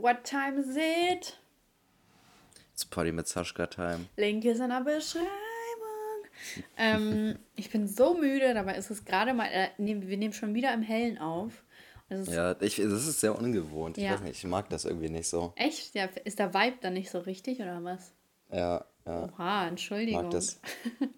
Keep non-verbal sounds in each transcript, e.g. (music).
What time is it? It's Party mit Sascha Time. Link ist in der Beschreibung. ähm, (laughs) ich bin so müde, dabei ist es gerade mal. Äh, nehm, wir nehmen schon wieder im Hellen auf. Ja, ich, das ist sehr ungewohnt. Ich Ja. weiß nicht, ich mag das irgendwie nicht so. echt? Ja, ist der Vibe dann nicht so richtig oder was? Ja, ja. Oha, Ich Entschuldigung. mag das,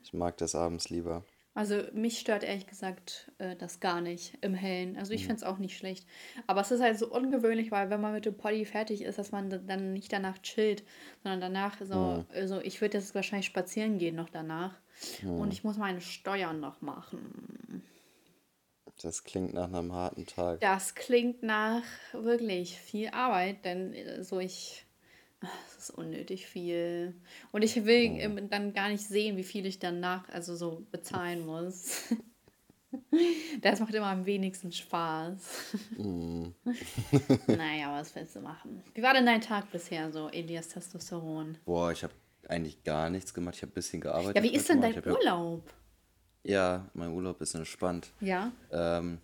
ich mag das abends lieber. Also mich stört ehrlich gesagt äh, das gar nicht im Hellen. Also Mhm. ich finde es auch nicht schlecht. Aber es ist halt so ungewöhnlich, weil wenn man mit dem Poddy fertig ist, dass man dann nicht danach chillt, sondern danach so, Mhm. also ich würde jetzt wahrscheinlich spazieren gehen noch danach. Und ich muss meine Steuern noch machen. Das klingt nach einem harten Tag. Das klingt nach wirklich viel Arbeit, denn äh, so ich. Es ist unnötig viel. Und ich will ähm, dann gar nicht sehen, wie viel ich danach also so bezahlen muss. (laughs) Das macht immer am wenigsten Spaß. (laughs) naja, was willst du machen? Wie war denn dein Tag bisher so, Elias Testosteron? Boah, ich habe eigentlich gar nichts gemacht. Ich habe ein bisschen gearbeitet. Ja, wie ist denn dein Urlaub? Ja, ja, mein Urlaub ist entspannt. Ja? Ähm,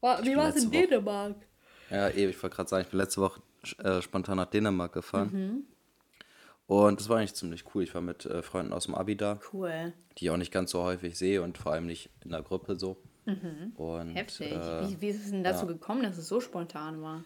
Wa- Wie war es in Dänemark? ja, eben, ich wollte gerade sagen, ich bin letzte Woche äh, spontan nach Dänemark gefahren. Mhm. Und das war eigentlich ziemlich cool. Ich war mit äh, Freunden aus dem Abi da, Cool. die ich auch nicht ganz so häufig sehe und vor allem nicht in der Gruppe so. Und Mhm. Heftig. Äh, wie, wie ist es denn dazu ja. gekommen, dass es so spontan war?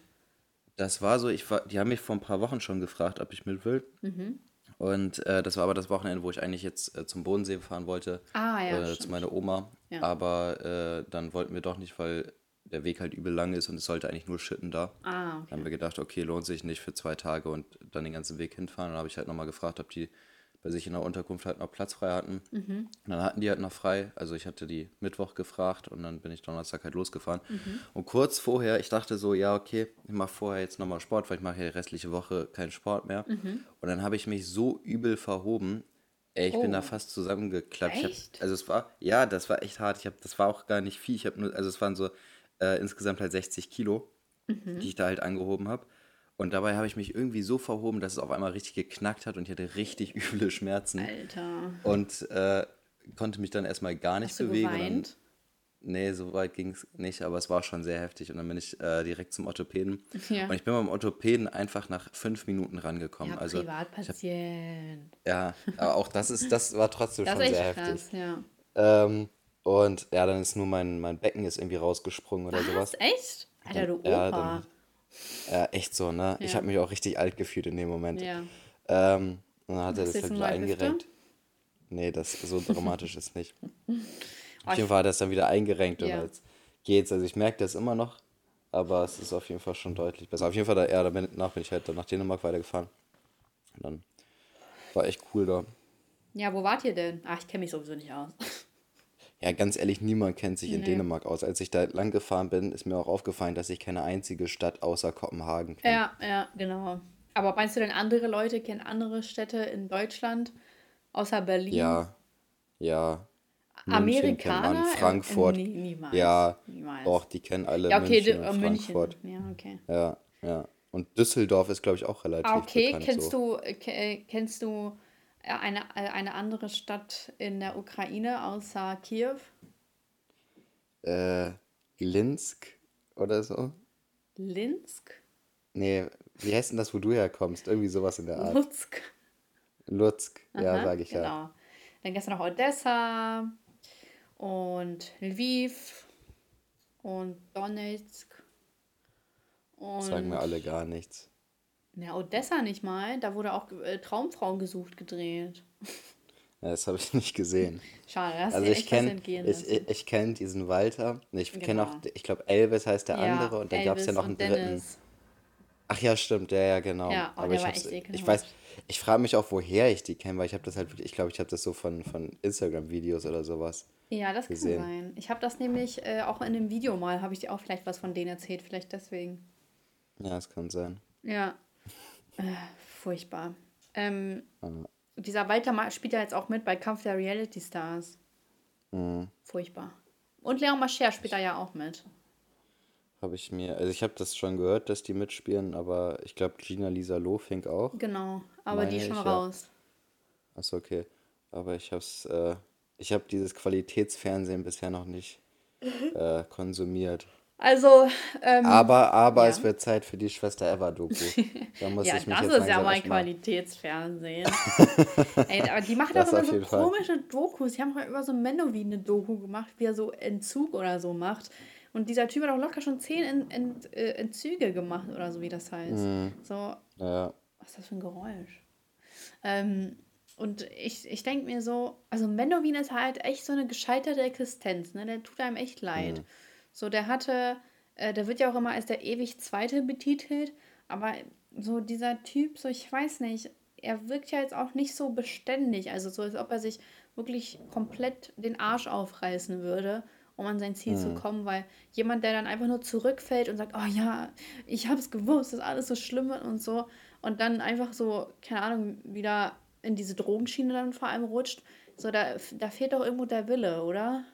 Das war so, ich war, die haben mich vor ein paar Wochen schon gefragt, ob ich mit will. Mhm. Und äh, das war aber das Wochenende, wo ich eigentlich jetzt äh, zum Bodensee fahren wollte. Ah, ja, Äh, zu meiner Oma. Ja. Aber äh, dann wollten wir doch nicht, weil der Weg halt übel lang ist und es sollte eigentlich nur schütten da. Ah, okay. Dann haben wir gedacht, okay, lohnt sich nicht für zwei Tage und dann den ganzen Weg hinfahren. Und dann habe ich halt nochmal gefragt, ob die bei sich in der Unterkunft halt noch Platz frei hatten. Mhm. Und dann hatten die halt noch frei. Also ich hatte die Mittwoch gefragt und dann bin ich Donnerstag halt losgefahren. Mhm. Und kurz vorher, ich dachte so, ja, okay, ich mache vorher jetzt nochmal Sport, weil ich mache ja die restliche Woche keinen Sport mehr. Mhm. Und dann habe ich mich so übel verhoben. Ey, ich bin Oh. da fast zusammengeklappt. Hab, also es war, ja, das war echt hart. Ich hab, das war auch gar nicht viel. Ich habe nur, also es waren so äh, insgesamt halt 60 Kilo, Mhm. die ich da halt angehoben habe. Und dabei habe ich mich irgendwie so verhoben, dass es auf einmal richtig geknackt hat und ich hatte richtig (laughs) üble Schmerzen. Alter. Und äh, konnte mich dann erstmal gar nicht Hast du bewegen. Und geweint? Dann, nee, so weit ging es nicht, aber es war schon sehr heftig. Und dann bin ich äh, direkt zum Orthopäden. (laughs) Ja. Und ich bin beim Orthopäden einfach nach fünf Minuten rangekommen. Ja, also, Privatpatient. ja, aber auch das ist, das war trotzdem Das schon sehr krass, heftig. ja. Ähm, und ja, dann ist nur mein, mein Becken ist irgendwie rausgesprungen oder sowas. Was? Echt? Alter, du Ja, Opa. dann- Ja, echt so, ne? Ich Ja. habe mich auch richtig alt gefühlt in dem Moment. Ja. Ähm, und dann hat er das halt wieder eingerenkt. Nee, das so dramatisch ist nicht. (laughs) Auf jeden Fall hat er es dann wieder eingerenkt und Ja. jetzt geht's. Also ich merke das immer noch, aber es ist auf jeden Fall schon deutlich besser. Auf jeden Fall, da, ja, danach bin ich halt dann nach Dänemark weitergefahren. Und dann war echt cool da. Ja, wo wart ihr denn? Ach, ich kenne mich sowieso nicht aus. (laughs) Ja, ganz ehrlich, niemand kennt sich in Nee. Dänemark aus. Als ich da lang gefahren bin, ist mir auch aufgefallen, dass ich keine einzige Stadt außer Kopenhagen kenne. Ja, ja, genau. Aber meinst du denn, andere Leute kennen andere Städte in Deutschland außer Berlin? Ja, ja. München Amerikaner? man, Frankfurt. äh, nie- niemals. Ja, Niemals. doch, die kennen alle Ja, okay, München und äh, München. Frankfurt. Ja, okay. Ja, ja. Und Düsseldorf ist, glaube ich, auch relativ Ah, okay, bekannt. kennst so. du, äh, äh, kennst du eine, äh, eine andere Stadt in der Ukraine außer Kiew? Äh, Linsk oder so? Linsk? Nee, wie heißt denn das, wo du herkommst? Irgendwie sowas in der Art. Lutsk? Lutsk, ja, sage ich ja. genau. Dann gestern noch Odessa und Lviv und Donetsk. Und Sagen mir alle gar nichts. Ja, Odessa nicht mal. Da wurde auch äh, Traumfrauen gesucht gedreht. Ja, das habe ich (laughs) nicht gesehen. Schade, das Also ist ich kenne entgehen ich, ich, ich kenn diesen Walter. Ich kenne auch, Genau. ich glaube, Elvis heißt der Ja, andere und dann gab es ja noch einen dritten. Dennis. Ach ja, stimmt, ja, ja, genau. Ja, oh, Aber der ich war hab's, echt ich weiß, ich frage mich auch, woher ich die kenne, weil ich habe das halt wirklich, ich glaube, ich habe das so von, von Instagram-Videos oder sowas. Ja, das gesehen. kann sein. Ich habe das nämlich äh, auch in dem Video mal, habe ich dir auch vielleicht was von denen erzählt, vielleicht deswegen. Ja, das kann sein. Ja. Äh, furchtbar. Ähm, Ja. dieser Walter spielt ja jetzt auch mit bei Kampf der Reality Stars. Mhm. Furchtbar. Und Leon Mascher spielt da ja auch mit. Habe ich mir, also ich habe das schon gehört, dass die mitspielen, aber ich glaube, Gina Lisa Lofink auch. Genau. Aber die Meine ist schon ich, ja. raus. Achso, okay. Aber ich hab's, äh, ich habe dieses Qualitätsfernsehen bisher noch nicht (laughs) äh, konsumiert. Also, ähm, Aber, aber ja. es wird Zeit für die Schwester Eva-Doku. (laughs) Da muss Ja, ich mich das jetzt ist ja mal mal. Qualitätsfernsehen. (laughs) Ey, aber die machen doch immer so Fall. komische Dokus. Die haben mal über so Menowin eine Doku gemacht, wie er so Entzug oder so macht. Und dieser Typ hat auch locker schon zehn Ent, Ent, äh, Entzüge gemacht oder so, wie das heißt. Mhm. So, Ja. was ist das für ein Geräusch? Ähm, und ich, ich denke mir so, also Menowin ist halt echt so eine gescheiterte Existenz, ne? Der tut einem echt leid. So, der hatte, äh, der wird ja auch immer als der ewig Zweite betitelt, aber so dieser Typ, so ich weiß nicht, er wirkt ja jetzt auch nicht so beständig, also so, als ob er sich wirklich komplett den Arsch aufreißen würde, um an sein Ziel zu kommen, weil jemand, der dann einfach nur zurückfällt und sagt, oh ja, ich hab's gewusst, dass alles so schlimm und so, und dann einfach so, keine Ahnung, wieder in diese Drogenschiene dann vor allem rutscht, so, da, da fehlt doch irgendwo der Wille, oder?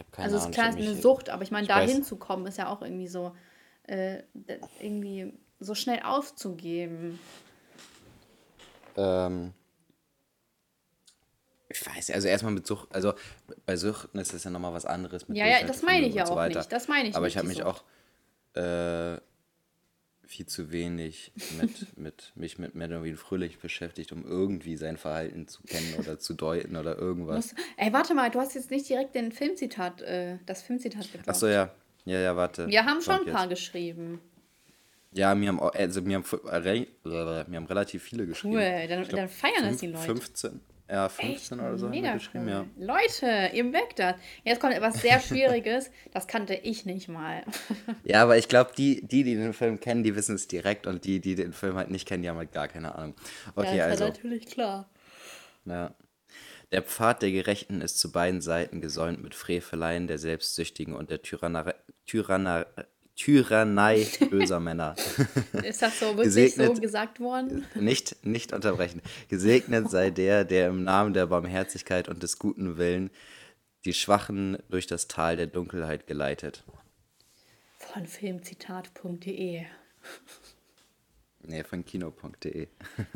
Habe keine Also es ist Ahnung. klar, es hab ist eine Sucht, aber ich meine, da hinzukommen ist ja auch irgendwie so, äh, irgendwie so schnell aufzugeben. Ähm, ich weiß, also erstmal mit Sucht, also bei Suchten ist das ja nochmal was anderes. Mit Ja, ja, das meine ich ja so auch weiter. nicht. Das meine ich Aber ich habe mich auch äh, viel zu wenig mit, (laughs) mit mich mit Menowin Fröhlich beschäftigt, um irgendwie sein Verhalten zu kennen oder zu deuten oder irgendwas. Ey, warte mal, du hast jetzt nicht direkt den Filmzitat, äh, das Filmzitat gedroppt. Achso, ja. Ja, ja, warte. Wir haben schon ein paar jetzt. geschrieben. Ja, mir haben, also mir haben, äh, mir haben relativ viele geschrieben. Cool, dann, glaub, dann feiern das die Leute. 15. Ja, 15 oder so Mega geschrieben, cool. ja. Leute, ihr merkt das. Jetzt kommt etwas sehr Schwieriges, das kannte ich nicht mal. (laughs) Ja, aber ich glaube, die, die, die den Film kennen, die wissen es direkt und die, die den Film halt nicht kennen, die haben halt gar keine Ahnung. Okay, ja, ist ja also. natürlich klar. Ja. Der Pfad der Gerechten ist zu beiden Seiten gesäumt mit Freveleien der Selbstsüchtigen und der Tyrannei, Tyrannei, Tyrannei (laughs) böser Männer. Ist das so wirklich so gesagt worden? Nicht, nicht unterbrechen. Gesegnet sei der, der im Namen der Barmherzigkeit und des guten Willen die Schwachen durch das Tal der Dunkelheit geleitet. Von filmzitat.de. Nee, von kino.de.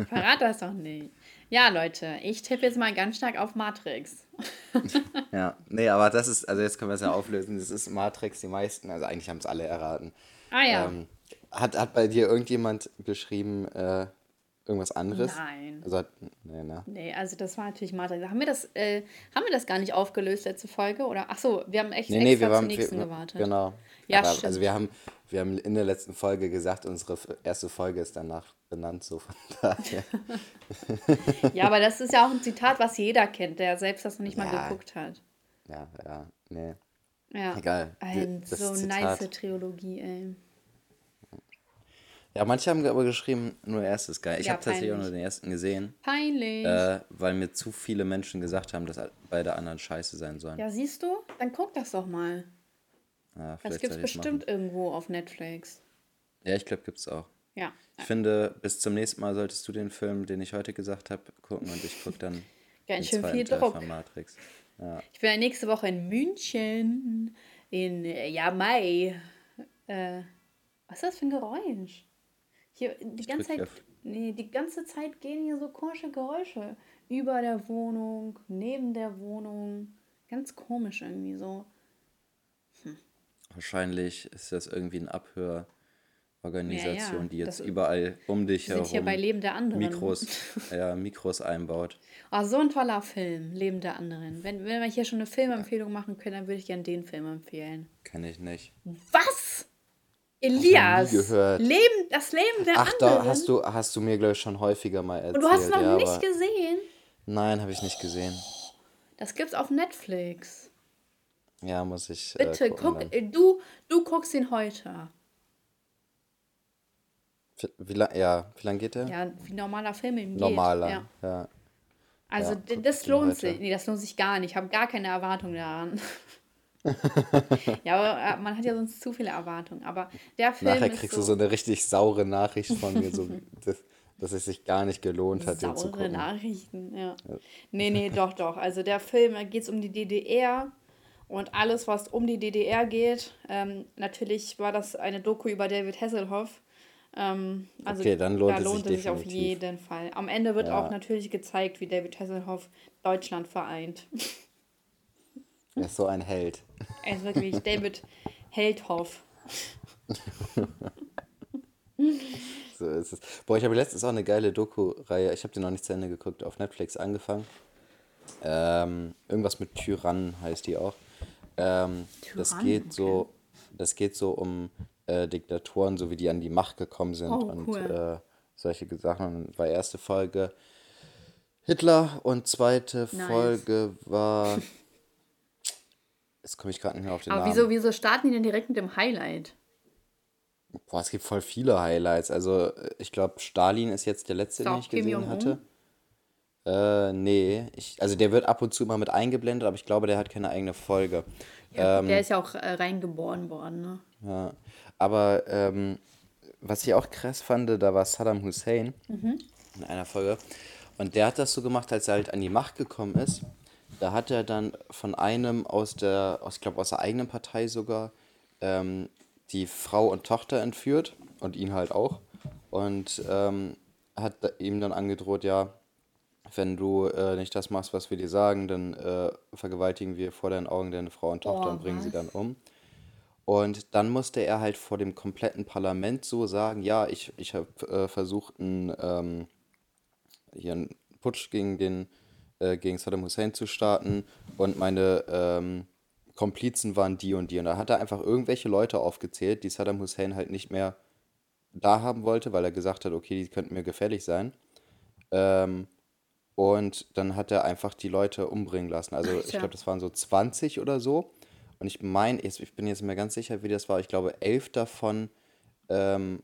Verrat das doch nicht. Ja, Leute, ich tippe jetzt mal ganz stark auf Matrix. (laughs) Ja, nee, aber das ist, also jetzt können wir es ja auflösen. Das ist Matrix, die meisten, also eigentlich haben es alle erraten. Ah ja. Ähm, hat, hat bei dir irgendjemand geschrieben, äh, irgendwas anderes? Nein. Also nee, ne? Nee, also das war natürlich Matrix. Haben wir das, äh, haben wir das gar nicht aufgelöst, letzte Folge? Oder ach so, wir haben echt Nee, nee, extra wir waren, nächsten wir, gewartet. genau. Ja, aber, stimmt. also wir haben, wir haben in der letzten Folge gesagt, unsere erste Folge ist danach benannt, so von (laughs) daher. Ja, aber das ist ja auch ein Zitat, was jeder kennt, der selbst das noch nicht mal Ja. geguckt hat. Ja, ja, nee. Ja. Egal. Ein Das so Zitat. nice Trilogie, ey. Ja, manche haben aber geschrieben, nur der erste ist geil. Ich Ja, habe tatsächlich auch nur den ersten gesehen, Peinlich. äh, weil mir zu viele Menschen gesagt haben, dass beide anderen scheiße sein sollen. Ja, siehst du? Dann guck das doch mal. Ja, Das gibt's bestimmt irgendwo auf Netflix. Machen. Ja, ich glaube, gibt's auch. Ja. Ich finde, bis zum nächsten Mal solltest du den Film, den ich heute gesagt habe, gucken und ich gucke dann (laughs) Ganz schön viel Teil Druck. Matrix. Ja. Ich bin ja nächste Woche in München. In, äh, ja, Mai. Äh, was ist das für ein Geräusch? Hier, die ganze drück Zeit, nee, die ganze Zeit gehen hier so komische Geräusche. Über der Wohnung, neben der Wohnung. Ganz komisch irgendwie so. Wahrscheinlich ist das irgendwie eine Abhörorganisation, Ja, ja, die jetzt das- überall um dich sind hier herum bei Leben der anderen. Mikros, (laughs) ja, Mikros einbaut. Oh, so ein toller Film, Leben der anderen. Wenn, wenn wir hier schon eine Filmempfehlung machen können, dann würde ich gerne den Film empfehlen. Kenne ich nicht. Was? Elias! Leben, das Leben der Ach, anderen. da hast du, hast du mir, glaube ich, schon häufiger mal erzählt. Und du hast es noch ja, nicht gesehen? Nein, habe ich nicht gesehen. Das gibt's auf Netflix. Ja, muss ich. Bitte, äh, guck, dann. äh, du, du guckst ihn heute. Wie, lang, ja, wie lang geht der? Ja, wie normaler Film eben Normaler. geht. Ja. Ja. Also Ja, das lohnt sich. Nee, das lohnt sich gar nicht. Ich habe gar keine Erwartung daran. (laughs) ja, aber äh, man hat ja sonst zu viele Erwartungen. Aber der Film Nachher kriegst so, du so eine richtig saure Nachricht von mir, so, (laughs) dass, dass es sich gar nicht gelohnt hat, den zu saure gucken. Nachrichten, ja. Nee, nee, doch, doch. Also der Film, da geht es um die DDR und alles, was um die DDR geht. Ähm, natürlich war das eine Doku über David Hasselhoff. Ähm, also Okay, dann lohnt da es sich lohnt es sich auf jeden Fall. Am Ende wird Ja. auch natürlich gezeigt, wie David Hasselhoff Deutschland vereint. (laughs) Er ist so ein Held. Er ist wirklich David Heldhoff. (laughs) So ist es. Boah, ich habe letztens auch eine geile Doku-Reihe, ich habe die noch nicht zu Ende geguckt, auf Netflix angefangen. Ähm, irgendwas mit Tyrann heißt die auch. Ähm, das Tyrann, geht okay. so, das geht so um äh, Diktatoren, so wie die an die Macht gekommen sind Oh, und cool. äh, solche Sachen. War erste Folge Hitler und zweite Nice. Folge war. (laughs) Jetzt komme ich gerade nicht mehr auf den Aber Namen. wieso, wieso starten die denn direkt mit dem Highlight? Boah, es gibt voll viele Highlights. Also, äh, ich glaube, Stalin ist jetzt der letzte, den ich gesehen hatte. Äh, nee. Ich, also, der wird ab und zu mal mit eingeblendet, aber ich glaube, der hat keine eigene Folge. Ja, Ähm. der ist ja auch äh, reingeboren worden, ne? Ja. Aber ähm, was ich auch krass fand, da war Saddam Hussein in einer Folge. Und der hat das so gemacht, als er halt an die Macht gekommen ist. Da hat er dann von einem aus der, aus, ich glaube, aus der eigenen Partei sogar, ähm, die Frau und Tochter entführt und ihn halt auch. Und ähm, hat ihm dann angedroht, ja, wenn du äh, nicht das machst, was wir dir sagen, dann äh, vergewaltigen wir vor deinen Augen deine Frau und Tochter Oh, und bringen sie was? dann um. Und dann musste er halt vor dem kompletten Parlament so sagen, ja, ich, ich habe äh, versucht, einen, ähm, hier einen Putsch gegen, den, äh, gegen Saddam Hussein zu starten und meine ähm, Komplizen waren die und die. Und da hat er einfach irgendwelche Leute aufgezählt, die Saddam Hussein halt nicht mehr da haben wollte, weil er gesagt hat, okay, die könnten mir gefährlich sein. Ähm, und dann hat er einfach die Leute umbringen lassen. Also ich glaube, das waren so 20 oder so. Und ich meine, ich bin jetzt nicht mehr ganz sicher, wie das war. Ich glaube, elf davon ähm,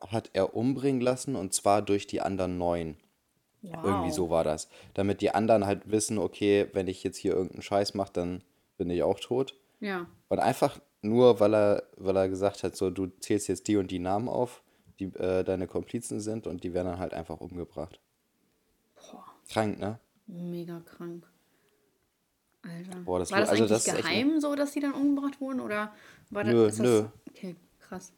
hat er umbringen lassen und zwar durch die anderen neun. Irgendwie Wow. so war das. Damit die anderen halt wissen, okay, wenn ich jetzt hier irgendeinen Scheiß mache, dann bin ich auch tot. Ja. Und einfach nur, weil er, weil er gesagt hat, so, du zählst jetzt die und die Namen auf, die äh, deine Komplizen sind und die werden dann halt einfach umgebracht. Boah, Krank, ne? mega krank. Alter. Boah, das war das also eigentlich das ist echt geheim so, dass die dann umgebracht wurden? Oder war das, Nö, das... nö. Okay, krass.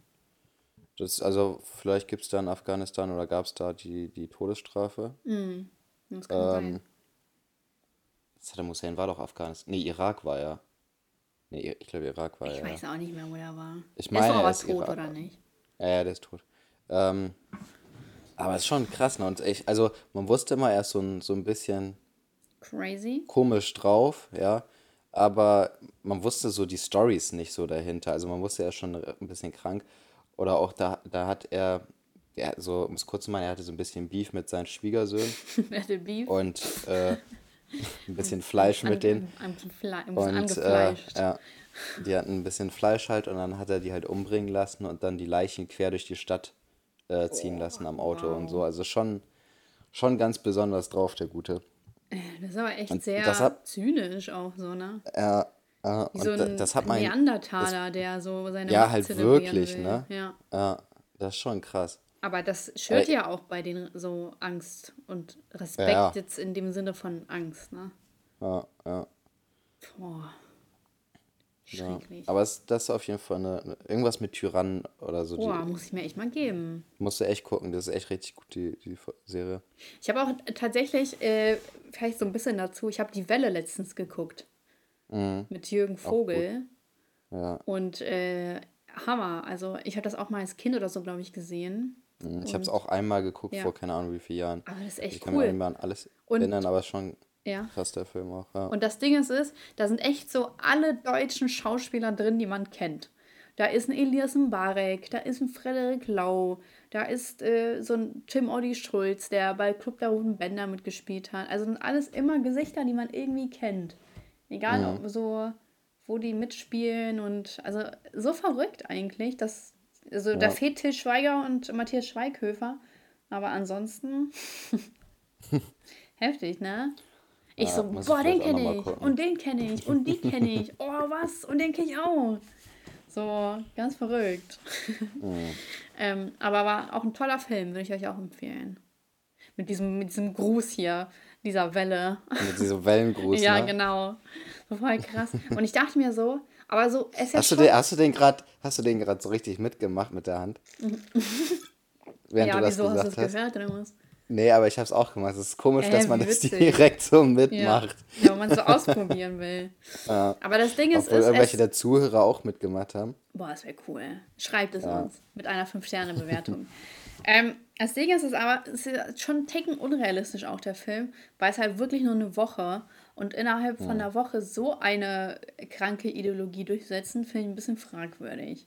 Das, also vielleicht gibt es da in Afghanistan oder gab es da die, die Todesstrafe. Das kann Ähm, sein. Saddam Hussein war doch Afghanistan. Nee, Irak war er. Nee, ich glaube, Irak war Ich er. weiß auch nicht mehr, wo der war. Ich der ist doch er aber ist tot, Irak. oder nicht? Ja, ja, der ist tot. Ähm, aber es ist schon krass, ne? Und ich, also man wusste immer, er ist so ein, so ein bisschen Crazy. komisch drauf, ja. Aber man wusste so die Stories nicht so dahinter. Also man wusste, er ist schon ein bisschen krank. Oder auch da, da hat er, ja, so, um es kurz zu machen, er hatte so ein bisschen Beef mit seinen Schwiegersöhnen Wer (laughs) hatte Beef? und äh, ein bisschen Fleisch mit denen. An, an, ein bisschen Und äh, angefleischt. ja, die hatten ein bisschen Fleisch halt und dann hat er die halt umbringen lassen und dann die Leichen quer durch die Stadt äh, ziehen lassen am Auto und so. Also schon, schon ganz besonders drauf, der Gute. Das ist aber echt Und sehr das hat- zynisch auch so, ne? Ja, ja, Wie und so ein das hat mein. Neandertaler, der so seine Ja, Macht halt wirklich, will. ne? Ja. Ja, das ist schon krass. Aber das schürt Äh, ja auch bei denen so Angst und Respekt Ja. jetzt in dem Sinne von Angst, ne? Ja, ja. Boah. Ja. Schrecklich. Aber es, das ist auf jeden Fall eine, irgendwas mit Tyrannen oder so. Boah, muss ich mir echt mal geben. musst du echt gucken. Das ist echt richtig gut, die, die Serie. Ich habe auch tatsächlich, äh, vielleicht so ein bisschen dazu, ich habe die Welle letztens geguckt. Mhm. Mit Jürgen Vogel. Ja. Und äh, Hammer. Also ich habe das auch mal als Kind oder so, glaube ich, gesehen. Mhm. Ich habe es auch einmal geguckt Ja. vor keine Ahnung wie vielen Jahren. Aber das ist echt Ich kann mir cool. nicht mehr an alles Und- erinnern, aber schon Ja. krass der Film auch. Ja. Und das Ding ist, ist, da sind echt so alle deutschen Schauspieler drin, die man kennt. Da ist ein Elias Mbarek, da ist ein Frederik Lau, da ist äh, so ein Tim Oddi Schulz, der bei Club der Roten Bänder mitgespielt hat. Also sind alles immer Gesichter, die man irgendwie kennt. Egal, ob so, wo die mitspielen und also so verrückt eigentlich, dass also da Ja. fehlt Till Schweiger und Matthias Schweighöfer, aber ansonsten (laughs) (laughs) heftig, ne? Ich Ja, so, boah, den kenne ich und den kenne ich und die kenne ich. (laughs) Oh, was? Und den kenne ich auch. So, ganz verrückt. (laughs) Mhm. ähm, aber war auch ein toller Film, würde ich euch auch empfehlen. Mit diesem, mit diesem Gruß hier, dieser Welle. Mit diesem Wellengruß, (laughs) ja, ne? genau. So voll krass. Und ich dachte mir so, aber so, es Hast du den, hast du den gerade, hast du den gerade so richtig mitgemacht mit der Hand? Während ja, du das wieso hast du gesagt es hast? gehört oder was? Nee, aber ich habe es auch gemacht. Es ist komisch, äh, dass man witzig. das direkt so mitmacht. Ja, ja wenn man es so ausprobieren will. (laughs) Ja. Aber das Ding ist, Obwohl ist irgendwelche der Zuhörer auch mitgemacht haben. Boah, das wäre cool. Schreibt es ja. uns mit einer 5-Sterne-Bewertung. (laughs) ähm, das Ding ist, es aber es ist schon ein Ticken unrealistisch auch der Film, weil es halt wirklich nur eine Woche und innerhalb von einer Woche so eine kranke Ideologie durchsetzen, finde ich ein bisschen fragwürdig.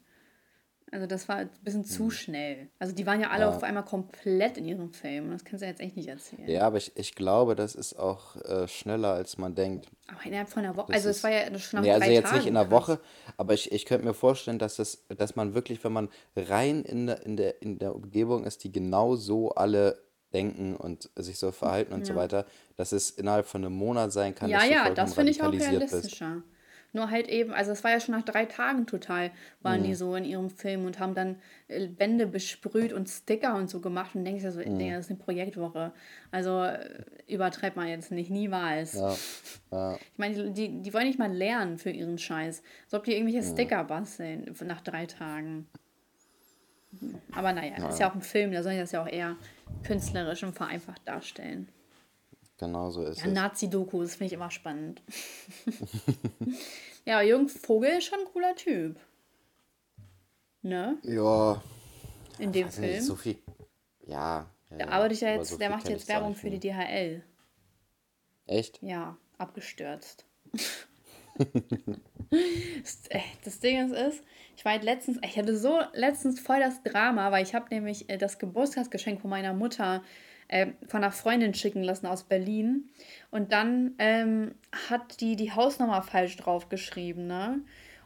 Also das war ein bisschen zu mhm. schnell. Also die waren ja alle ja. auf einmal komplett in ihrem Film. Das kannst du jetzt echt nicht erzählen. Ja, aber ich, ich glaube, das ist auch äh, schneller, als man denkt. Aber innerhalb von einer Woche. Also es war ja schon nach nee, also jetzt Tagen nicht in einer Woche, aber ich, ich könnte mir vorstellen, dass das, dass man wirklich, wenn man rein in der, in der, in der Umgebung ist, die genau so alle denken und sich so verhalten und ja. so weiter, dass es innerhalb von einem Monat sein kann, ja, dass du ja, das finde ich auch realistischer. Bist. Nur halt eben, also es war ja schon nach drei Tagen total, waren mhm. die so in ihrem Film und haben dann äh, Wände besprüht und Sticker und so gemacht und denkst ja so, mhm. das ist eine Projektwoche. Also äh, übertreibt man jetzt nicht, niemals. Ja. Ja. Ich meine, die, die wollen nicht mal lernen für ihren Scheiß. So ob die irgendwelche mhm. Sticker basteln nach drei Tagen. Aber naja, ja. ist ja auch ein Film, da soll ich das ja auch eher künstlerisch und vereinfacht darstellen. Genau so ist ja, es. Nazi-Dokus finde ich immer spannend. (laughs) ja, Jürgen Vogel ist schon ein cooler Typ. Ne? Ja. In dem Film. Nicht so viel. Ja. ja der arbeitet ja jetzt, so der macht jetzt Werbung für die DHL. Echt? Ja, abgestürzt. (laughs) das Ding ist, ich war halt letztens, ich hatte so letztens voll das Drama, weil ich habe nämlich äh, das Geburtstagsgeschenk von meiner Mutter äh, von einer Freundin schicken lassen aus Berlin. Und dann ähm, hat die die Hausnummer falsch draufgeschrieben, ne?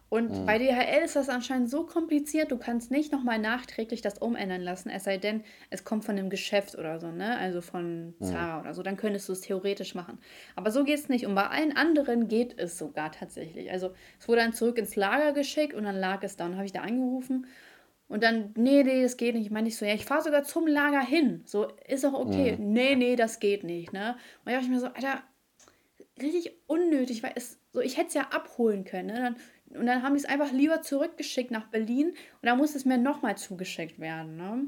Und mhm. bei DHL ist das anscheinend so kompliziert, du kannst nicht nochmal nachträglich das umändern lassen, es sei denn, es kommt von einem Geschäft oder so, ne? Also von mhm. Zara mhm. oder so, dann könntest du es theoretisch machen. Aber so geht es nicht. Und bei allen anderen geht es sogar tatsächlich. Also es wurde dann zurück ins Lager geschickt und dann lag es da. Und habe ich da angerufen und dann, nee, nee, das geht nicht. Ich meine nicht so, ja, ich fahre sogar zum Lager hin. So, ist auch okay. Mhm. Nee, nee, das geht nicht, ne? Und da dachte ich mir so, Alter, richtig unnötig, weil es so, ich hätte es ja abholen können, ne? Dann, und dann haben die es einfach lieber zurückgeschickt nach Berlin und dann muss es mir nochmal zugeschickt werden, ne?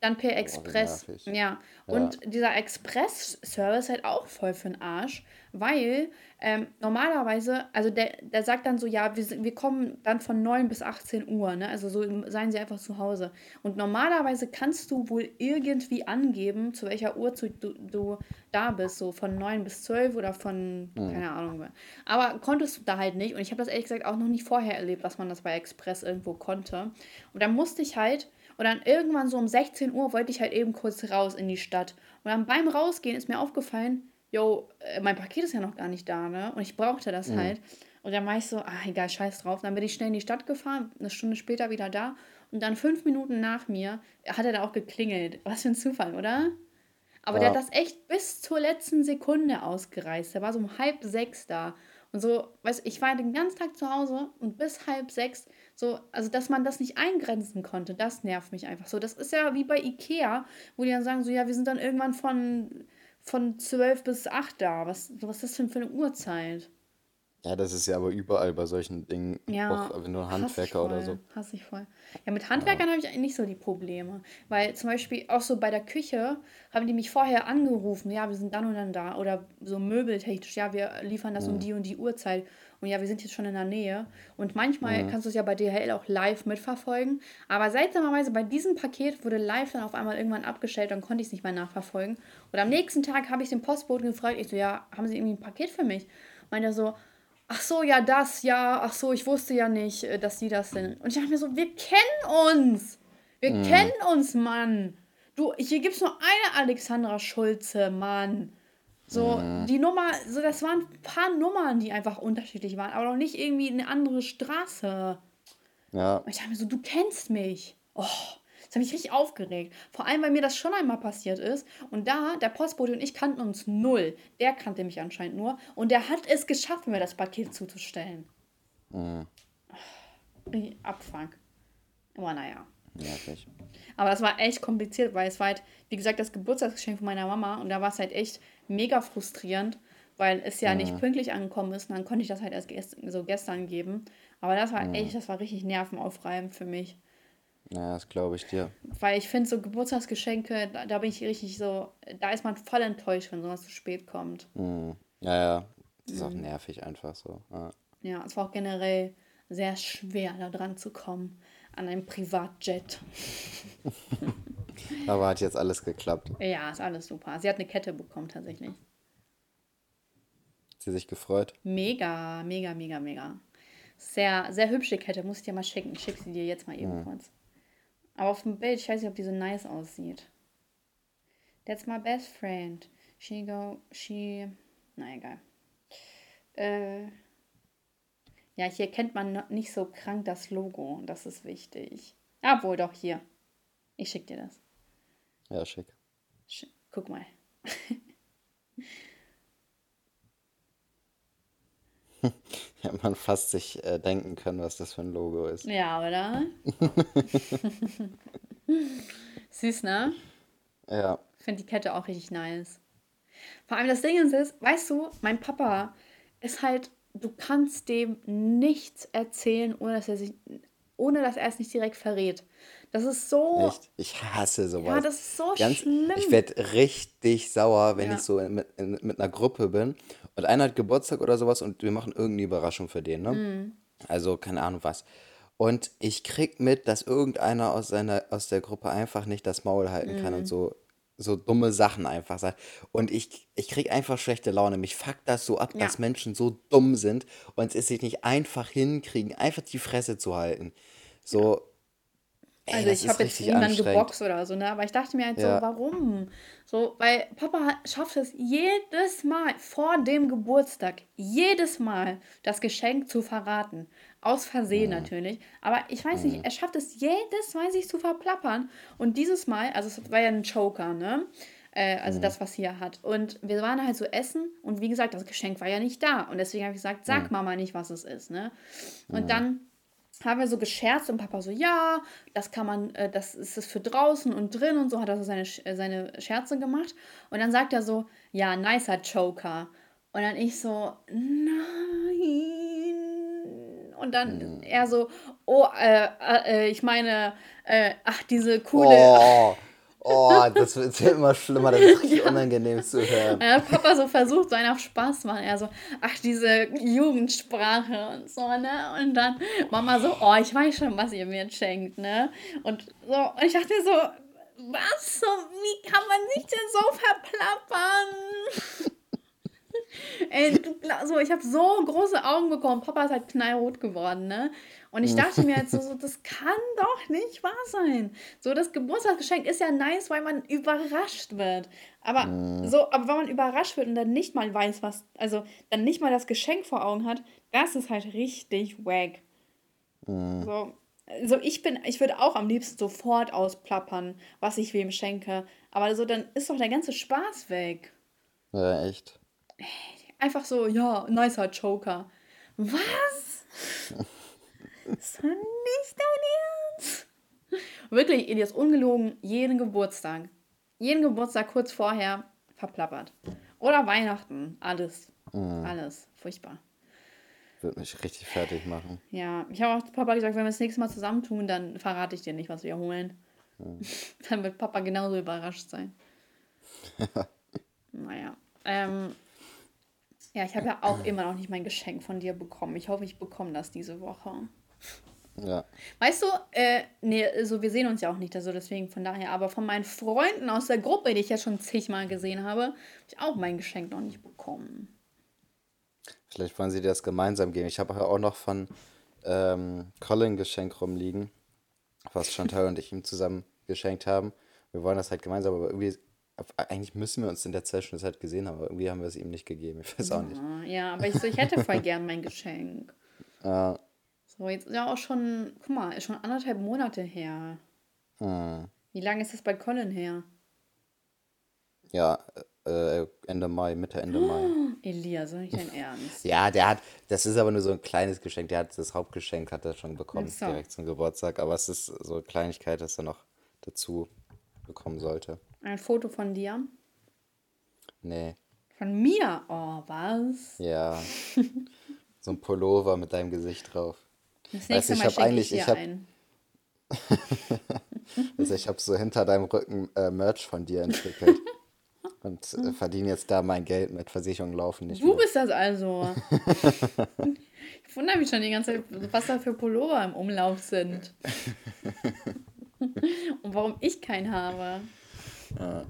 Dann per Express. Oh, ja. ja. Und dieser Express-Service halt auch voll für den Arsch, weil ähm, normalerweise, also der, der sagt dann so, ja, wir, wir kommen dann von 9 bis 18 Uhr, ne? Also so seien sie einfach zu Hause. Und normalerweise kannst du wohl irgendwie angeben, zu welcher Uhrzeit du, du da bist, so von 9 bis 12 oder von, mhm. keine Ahnung. Aber konntest du da halt nicht. Und ich habe das ehrlich gesagt auch noch nicht vorher erlebt, dass man das bei Express irgendwo konnte. Und dann musste ich halt und dann irgendwann so um 16 Uhr wollte ich halt eben kurz raus in die Stadt. Und dann beim Rausgehen ist mir aufgefallen, yo, äh, mein Paket ist ja noch gar nicht da, ne? Und ich brauchte das mhm. halt. Und dann war ich so, ah, egal, scheiß drauf. Dann bin ich schnell in die Stadt gefahren, eine Stunde später wieder da. Und dann fünf Minuten nach mir hat er da auch geklingelt. Was für ein Zufall, oder? Aber ja. der hat das echt bis zur letzten Sekunde ausgereist. Der war so um halb sechs da. Und so, weißt ich war den ganzen Tag zu Hause und bis halb sechs so, also dass man das nicht eingrenzen konnte, das nervt mich einfach so. Das ist ja wie bei Ikea, wo die dann sagen, so ja, wir sind dann irgendwann von, von 12 bis 8 da. Was, was ist das denn für eine Uhrzeit? Ja, das ist ja aber überall bei solchen Dingen, ja, auch wenn du Handwerker oder so. Hasse ich voll. Ja, mit Handwerkern ja. habe ich eigentlich nicht so die Probleme. Weil zum Beispiel auch so bei der Küche haben die mich vorher angerufen, ja, wir sind dann und dann da. Oder so möbeltechnisch, ja, wir liefern das mhm. um die und die Uhrzeit. Und ja, wir sind jetzt schon in der Nähe. Und manchmal mhm. kannst du es ja bei DHL auch live mitverfolgen. Aber seltsamerweise bei diesem Paket wurde live dann auf einmal irgendwann abgestellt und konnte ich es nicht mehr nachverfolgen. Und am nächsten Tag habe ich den Postboten gefragt, ich so, ja, haben Sie irgendwie ein Paket für mich? Meint er so, ach so, ja, das, ja, ach so, ich wusste ja nicht, äh, dass die das sind. Und ich dachte mir so, wir kennen uns. Wir mhm. kennen uns, Mann. Du, hier gibt es nur eine Alexandra Schulze, Mann. So, mhm. die Nummer, so, das waren ein paar Nummern, die einfach unterschiedlich waren, aber noch nicht irgendwie eine andere Straße. Ja. Und ich dachte mir so, du kennst mich. Oh. Das hat mich richtig aufgeregt. Vor allem, weil mir das schon einmal passiert ist. Und da, der Postbote und ich kannten uns null. Der kannte mich anscheinend nur. Und der hat es geschafft, mir das Paket zuzustellen. Mhm. Abfuck. Aber naja. Nervig. Aber das war echt kompliziert, weil es war halt, wie gesagt, das Geburtstagsgeschenk von meiner Mama. Und da war es halt echt mega frustrierend, weil es ja mhm. nicht pünktlich angekommen ist. Und dann konnte ich das halt erst gest so gestern geben. Aber das war mhm. echt, das war richtig nervenaufreibend für mich. Ja, das glaube ich dir. Weil ich finde, so Geburtstagsgeschenke, da, da bin ich richtig so, da ist man voll enttäuscht, wenn sowas zu spät kommt. Hm. Ja, ja. Das ist auch nervig einfach so. Ja. Ja, es war auch generell sehr schwer, da dran zu kommen an einem Privatjet. (laughs) Aber hat jetzt alles geklappt. Ja, ist alles super. Sie hat eine Kette bekommen tatsächlich. Hat sie sich gefreut? Mega, mega, mega, mega. Sehr, sehr hübsche Kette, muss ich dir mal schicken. Ich schicke sie dir jetzt mal eben Mhm. kurz. Aber auf dem Bild, ich weiß nicht, ob die so nice aussieht. That's my best friend. She go, she, na egal. Äh, ja, hier kennt man nicht so krank das Logo. Das ist wichtig. Obwohl doch hier. Ich schick dir das. Ja, schick. Sch Guck mal. (laughs) Ja, man fast sich äh, denken können, was das für ein Logo ist. Ja, oder? (laughs) Süß, ne? Ja. Ich finde die Kette auch richtig nice. Vor allem das Ding ist, weißt du, mein Papa ist halt, du kannst dem nichts erzählen, ohne dass er sich, ohne dass er es nicht direkt verrät. Das ist so, Echt? Ich hasse sowas. ja, das ist so Ganz, schlimm. ich werde richtig sauer, wenn Ja. ich so in, mit, in, mit einer Gruppe bin und einer hat Geburtstag oder sowas und wir machen irgendeine Überraschung für den, ne? Mhm. Also keine Ahnung was. Und ich krieg mit, dass irgendeiner aus seiner aus der Gruppe einfach nicht das Maul halten kann Mhm. und so so dumme Sachen einfach sagt. Und ich, ich krieg einfach schlechte Laune. Mich fuckt das so ab, Ja. dass Menschen so dumm sind und es sich nicht einfach hinkriegen, einfach die Fresse zu halten. So, ey, Also ich habe jetzt niemanden geboxt oder so, ne? Aber ich dachte mir halt so, Ja. warum? So, weil Papa schafft es jedes Mal vor dem Geburtstag, jedes Mal das Geschenk zu verraten. Aus Versehen Mhm. natürlich. Aber ich weiß nicht, er schafft es jedes Mal, sich zu verplappern. Und dieses Mal, also es war ja ein Joker, ne? Äh, also Mhm. das, was hier hat. Und wir waren halt so essen und wie gesagt, das Geschenk war ja nicht da. Und deswegen habe ich gesagt, sag Mhm. Mama nicht, was es ist, ne? Und dann haben wir so gescherzt und Papa so, ja, das kann man, äh, das ist es für draußen und drin und so hat er so seine, äh, seine Scherze gemacht. Und dann sagt er so, ja, nicer Joker. Und dann ich so, nein. Und dann er so, oh, äh, äh, ich meine, äh, ach, diese coole. Oh, oh, das wird ja immer schlimmer, das ist richtig (laughs) unangenehm zu hören. Hat Papa so versucht, so einen auf Spaß machen. Er so, ach, diese Jugendsprache und so, ne? Und dann Mama so, oh, ich weiß schon, was ihr mir schenkt, ne? Und so, und ich dachte so, was? So, wie kann man sich denn so verplappern? (laughs) Ey, so, ich habe so große Augen bekommen. Papa ist halt knallrot geworden, ne? Und ich dachte mir jetzt so, (laughs) so, das kann doch nicht wahr sein. So, das Geburtstagsgeschenk ist ja nice, weil man überrascht wird. Aber so, aber wenn man überrascht wird und dann nicht mal weiß, was, also dann nicht mal das Geschenk vor Augen hat, das ist halt richtig wack. So, also ich bin, ich würde auch am liebsten sofort ausplappern, was ich wem schenke. Aber so, dann ist doch der ganze Spaß weg. Ja, echt. Einfach so, ja, nicer Joker. Was? (laughs) ist doch nicht dein Ernst? Wirklich, Elias, ungelogen, jeden Geburtstag. Jeden Geburtstag kurz vorher verplappert. Oder Weihnachten, alles. Alles. Furchtbar. Wird mich richtig fertig machen. Ja, ich habe auch zu Papa gesagt, wenn wir das nächste Mal zusammentun, dann verrate ich dir nicht, was wir holen. (laughs) Dann wird Papa genauso überrascht sein. (laughs) naja. Ähm, ja, ich habe ja auch immer noch nicht mein Geschenk von dir bekommen. Ich hoffe, ich bekomme das diese Woche. Ja. Weißt du, äh, nee, so wir sehen uns ja auch nicht, also deswegen von daher, aber von meinen Freunden aus der Gruppe, die ich ja schon zigmal gesehen habe, habe ich auch mein Geschenk noch nicht bekommen. Vielleicht wollen sie dir das gemeinsam geben. Ich habe ja auch noch von ähm, Colin ein Geschenk rumliegen, was Chantal und ich ihm zusammen geschenkt haben. Wir wollen das halt gemeinsam, aber irgendwie, eigentlich müssen wir uns in der Zeit schon Zeit gesehen haben, aber irgendwie haben wir es ihm nicht gegeben. Ich weiß auch nicht. Ja, aber ich, so, ich hätte voll gern mein Geschenk. (laughs) Ja, So, jetzt ist ja auch schon, guck mal, ist schon anderthalb Monate her. hm. Wie lange ist das bei Colin her? ja äh, Ende Mai, Mitte, Ende (gasps) Mai. Elia, so nicht dein Ernst. Ja, der hat, das ist aber nur so ein kleines Geschenk. Der hat das Hauptgeschenk hat er schon bekommen, so. direkt zum Geburtstag. Aber es ist so eine Kleinigkeit, dass er noch dazu bekommen sollte. Ein Foto von dir? Nee, Von mir? Oh, was? ja. (laughs) so ein Pullover mit deinem Gesicht drauf. Das Weißt nächste du, ich Mal eigentlich- ich hab- ein. (laughs) also ich habe so hinter deinem Rücken äh, Merch von dir entwickelt. (laughs) Und äh, verdiene jetzt da mein Geld mit. Versicherungen laufen nicht Du mehr. bist das also. (laughs) ich wundere mich schon die ganze Zeit, was da für Pullover im Umlauf sind. Und warum ich keinen habe. Ja.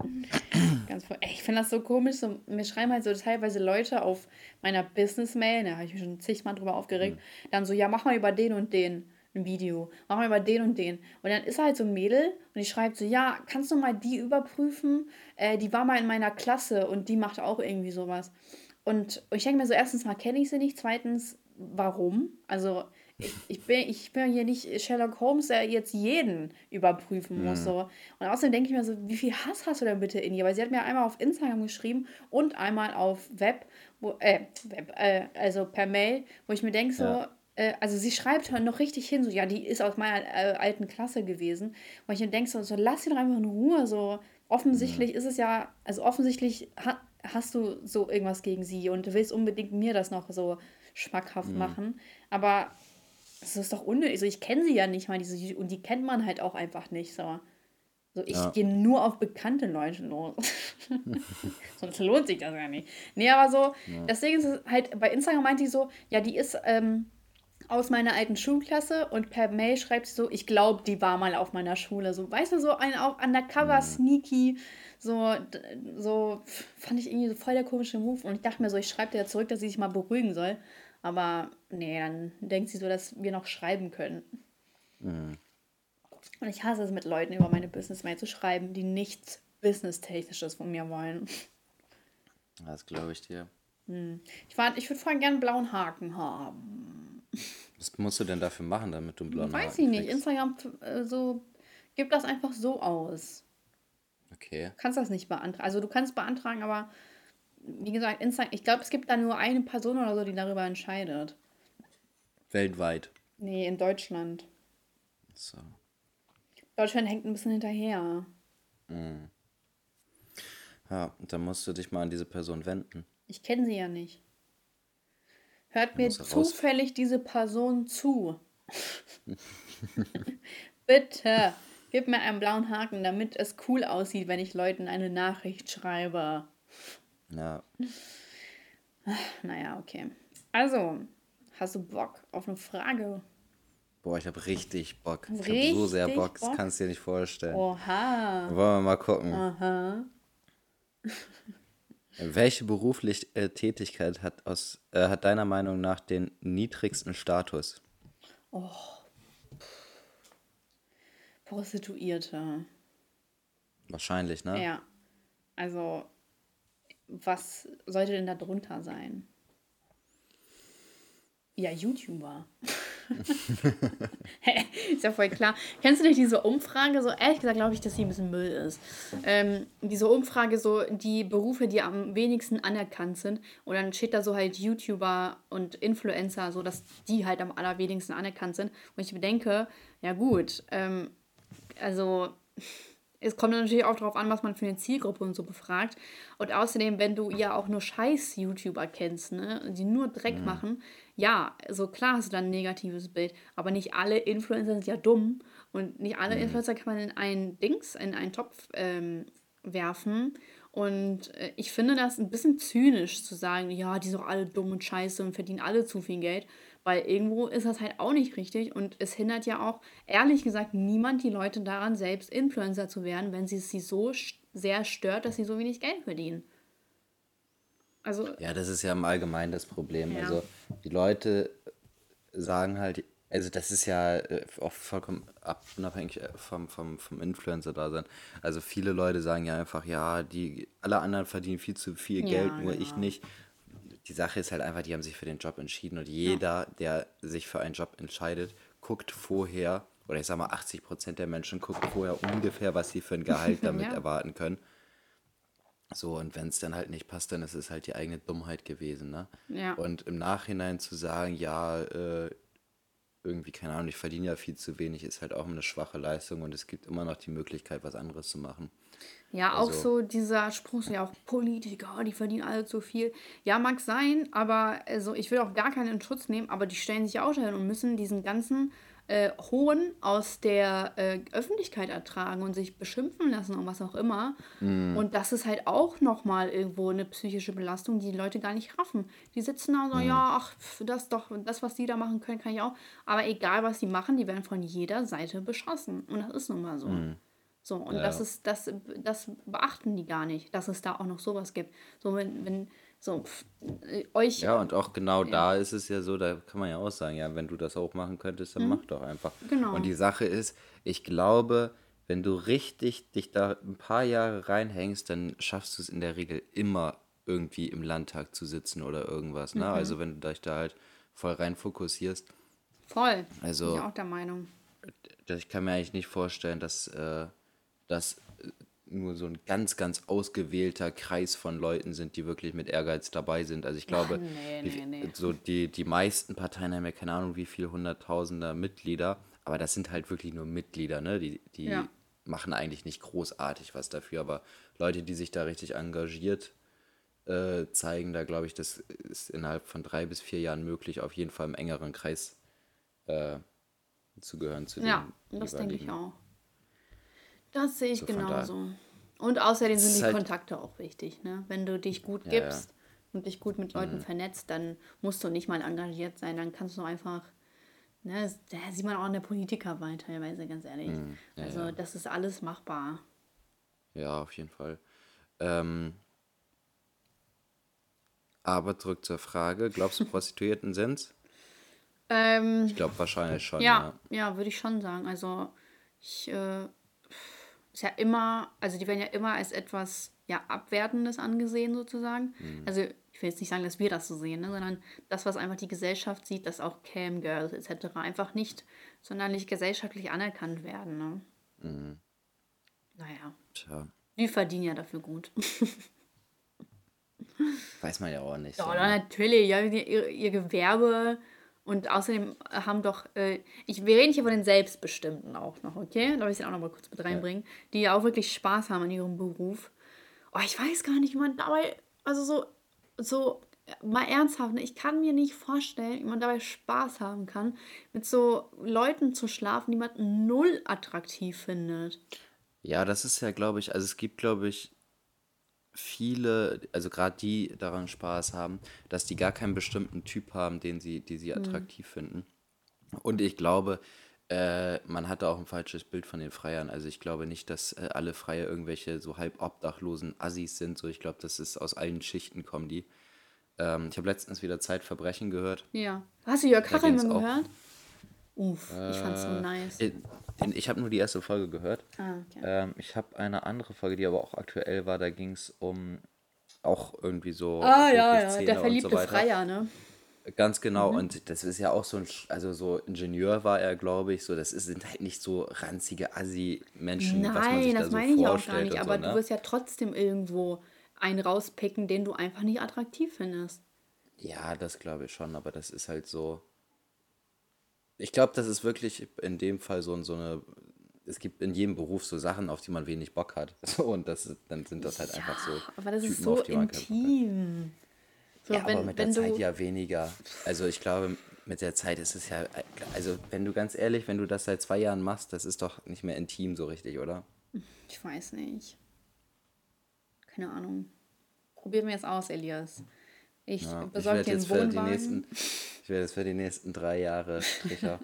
Ganz voll. Ey, ich finde das so komisch. So, mir schreiben halt so teilweise Leute auf meiner Business-Mail, da habe ich mich schon zigmal drüber aufgeregt, mhm. dann so, ja, mach mal über den und den ein Video. Mach mal über den und den. Und dann ist halt so ein Mädel und die schreibt so, ja, kannst du mal die überprüfen? Äh, die war mal in meiner Klasse und die macht auch irgendwie sowas. Und ich denke mir so, erstens mal kenne ich sie nicht, zweitens, warum? Also ich, bin, ich bin hier nicht Sherlock Holmes, der jetzt jeden überprüfen muss. Mhm. So. Und außerdem denke ich mir so, wie viel Hass hast du denn bitte in ihr? Weil sie hat mir einmal auf Instagram geschrieben und einmal auf Web, wo, äh, Web äh, also per Mail, wo ich mir denke so, ja. äh, also sie schreibt noch richtig hin, so, ja, die ist aus meiner äh, alten Klasse gewesen. Wo ich mir denke so, so, lass sie doch einfach in Ruhe, so. Offensichtlich mhm. ist es ja, also offensichtlich ha hast du so irgendwas gegen sie und du willst unbedingt mir das noch so schmackhaft mhm. machen. Aber das ist doch unnötig. Also ich kenne sie ja nicht mal, diese, und die kennt man halt auch einfach nicht. So, so ich ja. gehe nur auf bekannte Leute los. (laughs) Sonst lohnt sich das ja nicht. Nee, aber so, ja. deswegen ist es halt, bei Instagram meint die so, ja, die ist ähm, aus meiner alten Schulklasse und per Mail schreibt sie so, ich glaube, die war mal auf meiner Schule. So, weißt du, so ein auch undercover mhm. sneaky, so, so fand ich irgendwie so voll der komische Move. Und ich dachte mir so, ich schreibe dir ja zurück, dass sie sich mal beruhigen soll. Aber nee, dann denkt sie so, dass wir noch schreiben können. Mhm. Und ich hasse es, mit Leuten über meine Business-Mail zu schreiben, die nichts Business-Technisches von mir wollen. Das glaube ich dir. Hm. Ich, ich würde voll gerne einen blauen Haken haben. Was musst du denn dafür machen, damit du einen blauen Weiß Haken Weiß ich nicht. Instagram äh, so, gibt das einfach so aus. Okay. Du kannst das nicht beantragen. Also du kannst beantragen, aber wie gesagt, Instagram, ich glaube, es gibt da nur eine Person oder so, die darüber entscheidet. Weltweit. Nee, in Deutschland. So. Deutschland hängt ein bisschen hinterher. Mhm. Ja, dann musst du dich mal an diese Person wenden. Ich kenne sie ja nicht. Hört mir zufällig diese Person zu. (laughs) Bitte, gib mir einen blauen Haken, damit es cool aussieht, wenn ich Leuten eine Nachricht schreibe. Ja. Naja, okay. Also, hast du Bock auf eine Frage? Boah, ich habe richtig Bock. Ich habe so sehr Bock, das kannst du dir nicht vorstellen. Oha. Wollen wir mal gucken. Aha. (laughs) Welche berufliche äh, Tätigkeit hat, aus, äh, hat deiner Meinung nach den niedrigsten Status? Oh. Prostituierte. Wahrscheinlich, ne? Ja. Also, was sollte denn da drunter sein? Ja, YouTuber. (laughs) (laughs) ist ja voll klar. Kennst du nicht diese Umfrage? So ehrlich gesagt glaube ich, dass sie ein bisschen Müll ist. Ähm, diese Umfrage, so die Berufe, die am wenigsten anerkannt sind. Und dann steht da so halt YouTuber und Influencer, so dass die halt am allerwenigsten anerkannt sind. Und ich bedenke, ja gut, ähm, also es kommt natürlich auch darauf an, was man für eine Zielgruppe und so befragt. Und außerdem, wenn du ja auch nur scheiß YouTuber kennst, ne, die nur Dreck mhm. machen, ja, so klar hast du dann ein negatives Bild. Aber nicht alle Influencer sind ja dumm und nicht alle mhm. Influencer kann man in einen Dings, in einen Topf ähm, werfen. Und äh, ich finde das ein bisschen zynisch zu sagen, ja, die sind doch alle dumm und scheiße und verdienen alle zu viel Geld. Weil irgendwo ist das halt auch nicht richtig und es hindert ja auch, ehrlich gesagt, niemand die Leute daran, selbst Influencer zu werden, wenn sie es sie so sehr stört, dass sie so wenig Geld verdienen. Also, ja, das ist ja im Allgemeinen das Problem. Ja. Also die Leute sagen halt, also das ist ja äh, auch vollkommen unabhängig äh, vom, vom, vom Influencer-Dasein. Also viele Leute sagen ja einfach, ja, die alle anderen verdienen viel zu viel Geld, ja, nur genau. ich nicht die Sache ist halt einfach, die haben sich für den Job entschieden und jeder, der sich für einen Job entscheidet, guckt vorher, oder ich sag mal 80 Prozent der Menschen gucken vorher ungefähr, was sie für ein Gehalt (laughs) damit ja. erwarten können. So, und wenn es dann halt nicht passt, dann ist es halt die eigene Dummheit gewesen, ne? Ja. Und im Nachhinein zu sagen, ja, äh, irgendwie, keine Ahnung, ich verdiene ja viel zu wenig, ist halt auch eine schwache Leistung und es gibt immer noch die Möglichkeit, was anderes zu machen. Ja, auch also, so dieser Spruch, ja auch Politiker, die verdienen alle zu viel. Ja, mag sein, aber also ich will auch gar keinen in Schutz nehmen, aber die stellen sich auch schon hin und müssen diesen ganzen äh, Hohn aus der äh, Öffentlichkeit ertragen und sich beschimpfen lassen und was auch immer. Mm. Und das ist halt auch nochmal irgendwo eine psychische Belastung, die die Leute gar nicht raffen. Die sitzen da und so, mm. ja, ach, das doch, das, was die da machen können, kann ich auch. Aber egal, was die machen, die werden von jeder Seite beschossen. Und das ist nun mal so. Mm. So, und ja. das ist, das, das beachten die gar nicht, dass es da auch noch sowas gibt. So, wenn, wenn, so, pf, äh, euch. Ja, und auch genau ja. da ist es ja so, da kann man ja auch sagen, ja, wenn du das auch machen könntest, dann mhm. mach doch einfach. Genau. Und die Sache ist, ich glaube, wenn du richtig dich da ein paar Jahre reinhängst, dann schaffst du es in der Regel immer irgendwie im Landtag zu sitzen oder irgendwas. Ne? Mhm. Also wenn du dich da halt voll rein fokussierst. Voll. Also, bin ich auch der Meinung. Ich kann mir eigentlich nicht vorstellen, dass äh, dass äh, nur so ein ganz, ganz ausgewählter Kreis von Leuten sind, die wirklich mit Ehrgeiz dabei sind. Also ich glaube, nee, nee, nee. so die, die meisten Parteien haben ja keine Ahnung, wie viele hunderttausender Mitglieder, aber das sind halt wirklich nur Mitglieder, ne? Die, die ja. machen eigentlich nicht großartig was dafür, aber Leute, die sich da richtig engagiert äh, zeigen, da glaube ich, das ist innerhalb von drei bis vier Jahren möglich, auf jeden Fall im engeren Kreis äh, zu gehören zu Ja, das denke ich auch. Das sehe ich so genauso. Und außerdem sind die halt Kontakte auch wichtig. Ne? Wenn du dich gut gibst ja, und dich gut mit Leuten mhm. vernetzt, dann musst du nicht mal engagiert sein. Dann kannst du einfach, ne, da sieht man auch in der Politikerwahl teilweise, ganz ehrlich. Mhm. Ja, also das ist alles machbar. Ja, auf jeden Fall. Ähm, aber zurück zur Frage, glaubst du, (laughs) Prostituierten sind's? Ähm, ich glaube wahrscheinlich schon. Ja, ja, ja würde ich schon sagen. Also ich äh, ist ja immer, also die werden ja immer als etwas ja, Abwertendes angesehen sozusagen. Mhm. Also ich will jetzt nicht sagen, dass wir das so sehen, ne, sondern das, was einfach die Gesellschaft sieht, dass auch Cam-Girls etc. einfach nicht sonderlich gesellschaftlich anerkannt werden. Ne? Mhm. Naja. Tja. Die verdienen ja dafür gut. Weiß man ja auch nicht. Ja, so, ne? natürlich. Ja, ihr, ihr Gewerbe und außerdem haben doch, äh, ich, wir reden hier von den Selbstbestimmten auch noch, okay? Da will ich sie auch noch mal kurz mit reinbringen, ja. die ja auch wirklich Spaß haben in ihrem Beruf. Oh, ich weiß gar nicht, wie man dabei, also so, so, mal ernsthaft, ne? ich kann mir nicht vorstellen, wie man dabei Spaß haben kann, mit so Leuten zu schlafen, die man null attraktiv findet. Ja, das ist ja, glaube ich, also es gibt, glaube ich, viele, also gerade die daran Spaß haben, dass die gar keinen bestimmten Typ haben, den sie, die sie mhm. attraktiv mhm. finden. Und ich glaube, äh, man hatte auch ein falsches Bild von den Freiern. Also ich glaube nicht, dass äh, alle Freier irgendwelche so halb obdachlosen Assis sind. So, ich glaube, das ist aus allen Schichten kommen die. Ähm, ich habe letztens wieder Zeitverbrechen gehört. Ja. Hast du Jörg Kachelmann gehört? Uff, ich fand's so äh, nice. Ich, habe nur die erste Folge gehört. Ah, okay. ähm, ich habe eine andere Folge, die aber auch aktuell war, da ging es um auch irgendwie so. Ah, ja, ja, der verliebte so Freier, ne? Ganz genau, mhm. und das ist ja auch so ein, also so Ingenieur war er, glaube ich, so, das ist, sind halt nicht so ranzige Assi-Menschen, was man sich da das so meine ich auch gar nicht, aber so, ne? du wirst ja trotzdem irgendwo einen rauspicken, den du einfach nicht attraktiv findest. Ja, das glaube ich schon, aber das ist halt so, ich glaube, das ist wirklich in dem Fall so, so eine. Es gibt in jedem Beruf so Sachen, auf die man wenig Bock hat. (laughs) So, und das, dann sind das halt ja, einfach so. Aber das Typen, ist so intim. So, ja, wenn, aber mit der Zeit ja weniger. Also ich glaube, mit der Zeit ist es ja. Also, wenn du ganz ehrlich, wenn du das seit zwei Jahren machst, das ist doch nicht mehr intim so richtig, oder? Ich weiß nicht. Keine Ahnung. Probieren wir es aus, Elias. Ich ja, besorge dir einen Wohnwagen. Nächsten, ich werde jetzt für die nächsten drei Jahre Stricher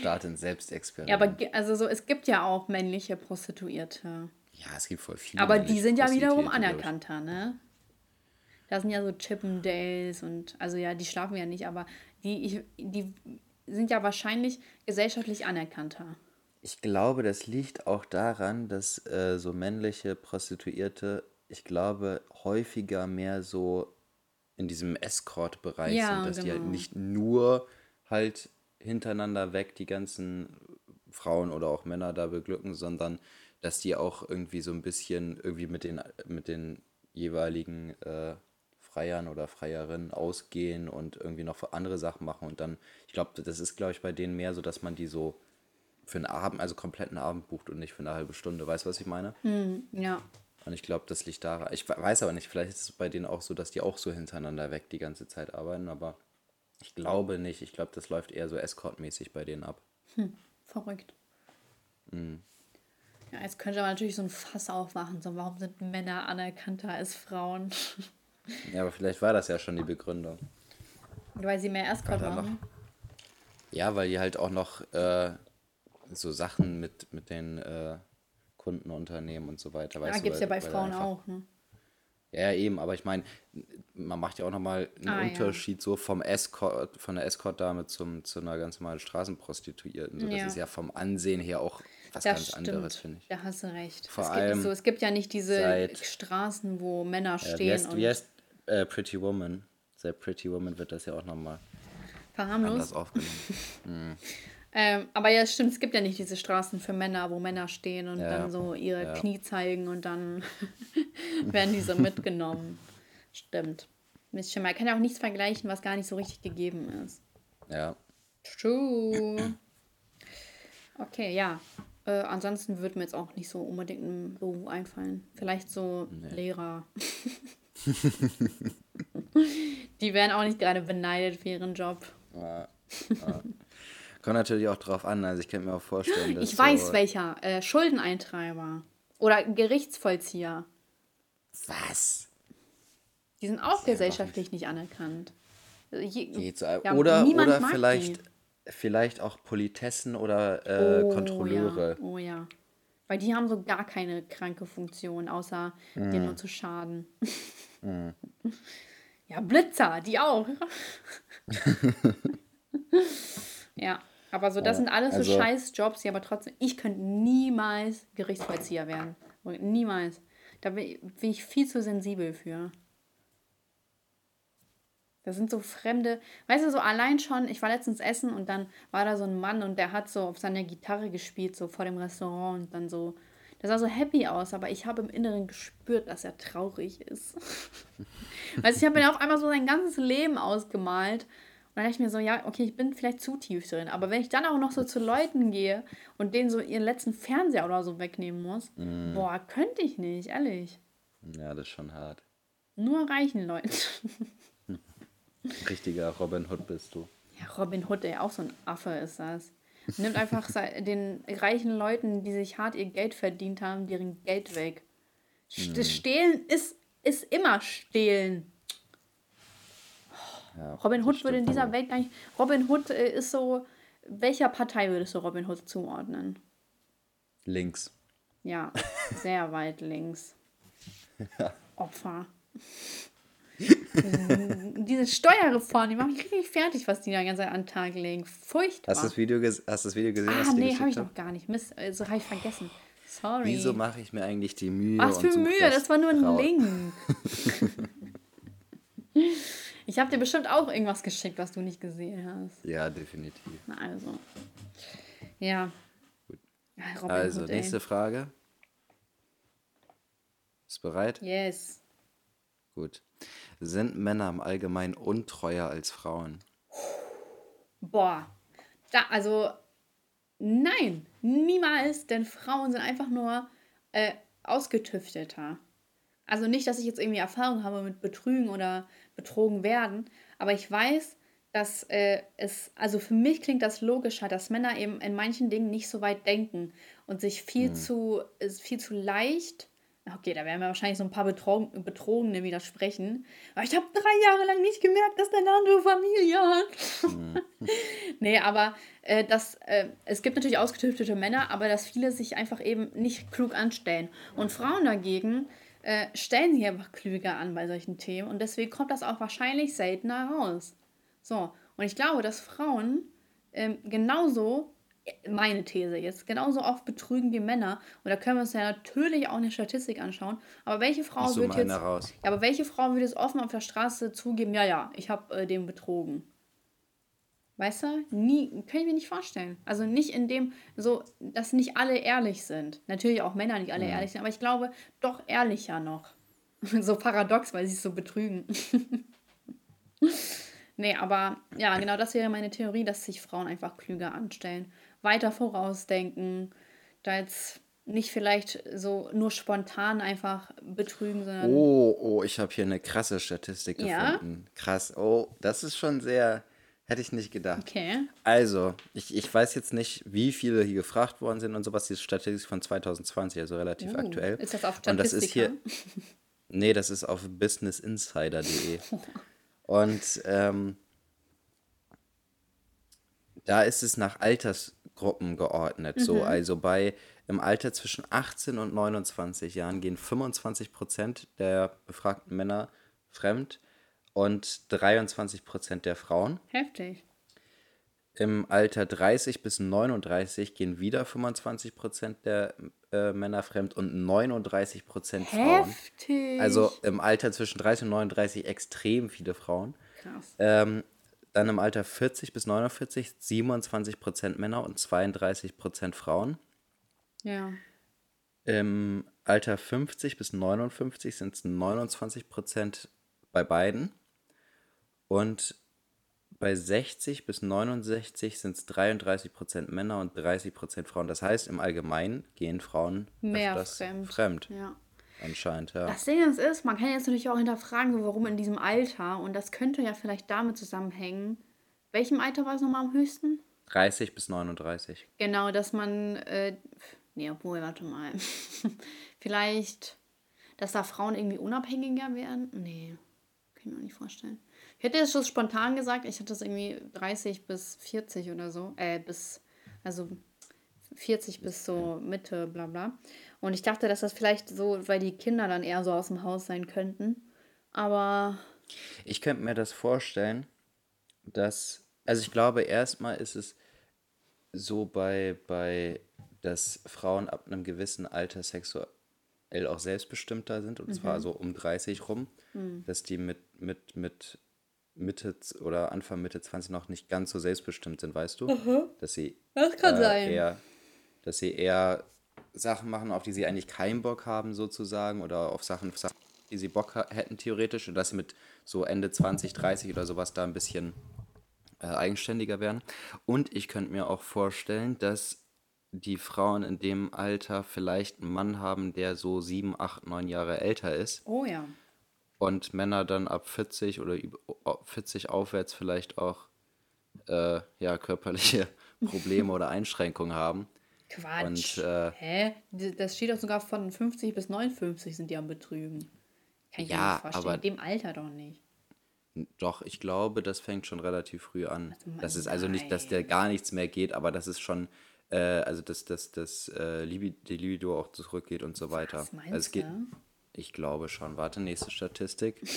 starte ein Selbstexperiment. Ja, aber also so, es gibt ja auch männliche Prostituierte. Ja, es gibt voll viele. Aber die sind ja wiederum anerkannter, ne? Da sind ja so Chippendales und, also ja, die schlafen ja nicht, aber die, ich, die sind ja wahrscheinlich gesellschaftlich anerkannter. Ich glaube, das liegt auch daran, dass äh, so männliche Prostituierte, ich glaube, häufiger mehr so in diesem Escort-Bereich ja, sind, dass genau. die halt genau. nicht nur halt hintereinander weg die ganzen Frauen oder auch Männer da beglücken, sondern dass die auch irgendwie so ein bisschen irgendwie mit den, mit den jeweiligen äh, Freiern oder Freierinnen ausgehen und irgendwie noch andere Sachen machen und dann, ich glaube, das ist, glaube ich, bei denen mehr so, dass man die so für einen Abend, also kompletten Abend bucht und nicht für eine halbe Stunde. Weißt du, was ich meine? Hm, ja. Und ich glaube, das liegt daran. Ich weiß aber nicht, vielleicht ist es bei denen auch so, dass die auch so hintereinander weg die ganze Zeit arbeiten, aber Ich glaube nicht. Ich glaube, das läuft eher so Escort-mäßig bei denen ab. Hm, verrückt. Mhm. Ja, jetzt könnte man natürlich so ein Fass aufmachen. So, warum sind Männer anerkannter als Frauen? (laughs) Ja, aber vielleicht war das ja schon die Begründung. Weil sie mehr Escort machen? Ja, weil die halt auch noch äh, so Sachen mit, mit den äh, Kundenunternehmen und so weiter. Ja, gibt es ja bei Frauen einfach, auch, ne? Ja, eben, aber ich meine, man macht ja auch nochmal einen ah, Unterschied ja. so vom Escort, von der Escort-Dame zum, zu einer ganz normalen Straßenprostituierten. So, das ja. ist ja vom Ansehen her auch was das ganz stimmt. anderes, finde ich. Da hast du recht. Vor es, allem gibt so, es gibt ja nicht diese seit, Straßen, wo Männer stehen. Wie heißt, wie heißt äh, Pretty Woman? Seit Pretty Woman wird das ja auch nochmal anders aufgenommen. (laughs) hm. Ähm, aber ja, stimmt, es gibt ja nicht diese Straßen für Männer, wo Männer stehen und ja. dann so ihre ja. Knie zeigen und dann (laughs) werden die so mitgenommen. Stimmt. Mist schon mal. kann ja auch nichts vergleichen, was gar nicht so richtig gegeben ist. Ja. True. Okay, ja. Äh, ansonsten würde mir jetzt auch nicht so unbedingt ein Beruf einfallen. Vielleicht so nee. Lehrer. (laughs) die werden auch nicht gerade beneidet für ihren Job. Ja, ja. Kommt natürlich auch drauf an. Also ich kann mir auch vorstellen, dass. Ich weiß so welcher. Äh, Schuldeneintreiber. Oder Gerichtsvollzieher. Was? Die sind auch gesellschaftlich nicht. nicht anerkannt. Je, so. ja, oder oder vielleicht, vielleicht auch Politessen oder äh, oh, Kontrolleure. Ja. Oh ja. Weil die haben so gar keine kranke Funktion, außer mm. dir nur zu schaden. Mm. (laughs) Ja, Blitzer, die auch. (laughs) ja. Aber so, das sind alles also, so scheiß Jobs, die aber trotzdem, ich könnte niemals Gerichtsvollzieher werden. Niemals. Da bin ich viel zu sensibel für. Das sind so fremde, weißt du, so allein schon, ich war letztens essen und dann war da so ein Mann und der hat so auf seiner Gitarre gespielt, so vor dem Restaurant und dann so, der sah so happy aus, aber ich habe im Inneren gespürt, dass er traurig ist. (laughs) weißt du, ich habe mir auf einmal so sein ganzes Leben ausgemalt dann dachte ich mir so, ja, okay, ich bin vielleicht zu tief drin. Aber wenn ich dann auch noch so zu Leuten gehe und denen so ihren letzten Fernseher oder so wegnehmen muss, mm. boah, könnte ich nicht, ehrlich. Ja, das ist schon hart. Nur reichen Leuten. (laughs) Richtiger Robin Hood bist du. Ja, Robin Hood, der auch so ein Affe ist das. Nimmt einfach (laughs) den reichen Leuten, die sich hart ihr Geld verdient haben, deren Geld weg. Das Stehlen ist, ist immer Stehlen. Ja, Robin Hood würde in dieser Welt gar nicht. Robin Hood äh, ist so. Welcher Partei würdest du Robin Hood zuordnen? Links. Ja, (laughs) sehr weit links. Ja. Opfer. (laughs) Diese Steuerreform, die macht mich richtig fertig, was die da ganz an den Tag legen. Furchtbar. Hast du das Video, ges hast das Video gesehen? Ah, nee, habe ich noch gar nicht. Mist, also habe ich vergessen. Sorry. Wieso mache ich mir eigentlich die Mühe? Was für Mühe? Das, das war nur ein Link. (laughs) Ich habe dir bestimmt auch irgendwas geschickt, was du nicht gesehen hast. Ja, definitiv. Na also. Ja. Gut. Robin also, Hood, nächste Frage. Ist bereit? Yes. Gut. Sind Männer im Allgemeinen untreuer als Frauen? Boah. Da, also, nein, niemals, denn Frauen sind einfach nur äh, ausgetüfteter. Also nicht, dass ich jetzt irgendwie Erfahrung habe mit Betrügen oder betrogen werden, aber ich weiß, dass äh, es, also für mich klingt das logischer, dass Männer eben in manchen Dingen nicht so weit denken und sich viel mhm. zu, viel zu leicht, okay, da werden wir wahrscheinlich so ein paar Betrogen, Betrogene widersprechen, aber ich habe drei Jahre lang nicht gemerkt, dass der eine andere Familie hat. Mhm. (laughs) nee, aber äh, das, äh, es gibt natürlich ausgetüftete Männer, aber dass viele sich einfach eben nicht klug anstellen. Und Frauen dagegen, äh, stellen sich einfach klüger an bei solchen Themen und deswegen kommt das auch wahrscheinlich seltener raus. So, und ich glaube, dass Frauen ähm, genauso, meine These jetzt, genauso oft betrügen wie Männer. Und da können wir uns ja natürlich auch eine Statistik anschauen. Aber welche Frau wird jetzt. Raus. Ja, aber welche Frau würde es offen auf der Straße zugeben, ja, ja, ich habe äh, den betrogen? Weißt du? Nie, kann ich mir nicht vorstellen. Also nicht in dem, so, dass nicht alle ehrlich sind. Natürlich auch Männer nicht alle ja. ehrlich sind, aber ich glaube, doch ehrlicher noch. (laughs) so paradox, weil sie es so betrügen. (laughs) nee, aber ja, genau das wäre meine Theorie, dass sich Frauen einfach klüger anstellen. Weiter vorausdenken, da jetzt nicht vielleicht so nur spontan einfach betrügen, sondern. Oh, oh, ich habe hier eine krasse Statistik ja? gefunden. Krass. Oh, das ist schon sehr Hätte ich nicht gedacht. Okay. Also, ich, ich weiß jetzt nicht, wie viele hier gefragt worden sind und sowas. Die Statistik von 2020, also relativ Uh, aktuell. ist das auf Und das ist hier. Statistika? (laughs) Nee, das ist auf businessinsider.de. (laughs) Und ähm, da ist es nach Altersgruppen geordnet. So, also bei im Alter zwischen 18 und 29 Jahren gehen 25 Prozent der befragten Männer fremd und 23 Prozent der Frauen. Heftig. Im Alter 30 bis 39 gehen wieder 25 Prozent der äh, Männer fremd und 39 Prozent Frauen. Heftig. Also im Alter zwischen 30 und 39 extrem viele Frauen. Krass. Ähm, dann im Alter 40 bis 49 27 Prozent Männer und 32 Prozent Frauen. Ja. Im Alter 50 bis 59 sind es 29 Prozent bei beiden. Und bei 60 bis 69 sind es 33 Prozent Männer und 30 Prozent Frauen. Das heißt, im Allgemeinen gehen Frauen Mehr fremd. fremd. Ja. Anscheinend, ja. Das Ding ist, ist, man kann jetzt natürlich auch hinterfragen, warum in diesem Alter, und das könnte ja vielleicht damit zusammenhängen. Welchem Alter war es nochmal am höchsten? 30 bis 39. Genau, dass man, äh, nee, obwohl, warte mal. (laughs) Vielleicht, dass da Frauen irgendwie unabhängiger werden? Nee, kann ich mir auch nicht vorstellen. Ich hätte es schon spontan gesagt, ich hätte es irgendwie 30 bis 40 oder so, äh, bis, also 40 bis so Mitte, bla bla. Und ich dachte, dass das vielleicht so, weil die Kinder dann eher so aus dem Haus sein könnten. Aber Ich könnte mir das vorstellen, dass, also ich glaube, erstmal ist es so bei, bei, dass Frauen ab einem gewissen Alter sexuell auch selbstbestimmter sind, und zwar so um 30 rum, dass die mit, mit, mit Mitte oder Anfang Mitte 20 noch nicht ganz so selbstbestimmt sind, weißt du? Dass sie Das kann äh, sein. eher, dass sie eher Sachen machen, auf die sie eigentlich keinen Bock haben, sozusagen, oder auf Sachen, Sachen die sie Bock hätten, theoretisch, und dass sie mit so Ende 20, 30 oder sowas da ein bisschen äh, eigenständiger werden. Und ich könnte mir auch vorstellen, dass die Frauen in dem Alter vielleicht einen Mann haben, der so 7, 8, 9 Jahre älter ist oh ja. Und Männer dann ab 40 oder über- 40 aufwärts vielleicht auch äh, ja, körperliche (laughs) Probleme oder Einschränkungen haben. Quatsch. Und, äh, Hä? Das steht doch sogar von 50 bis 59 sind die am Betrügen. Kann ich mir Ja, nicht vorstellen. aber- In dem Alter doch nicht. Doch, ich glaube, das fängt schon relativ früh an. Mann, Das ist also nicht, dass der gar nichts mehr geht, aber das ist schon, äh, also dass, dass, dass äh, die Libido auch zurückgeht und so weiter. Was meinst also es geht, du? Ich glaube schon. Warte, nächste Statistik. (laughs)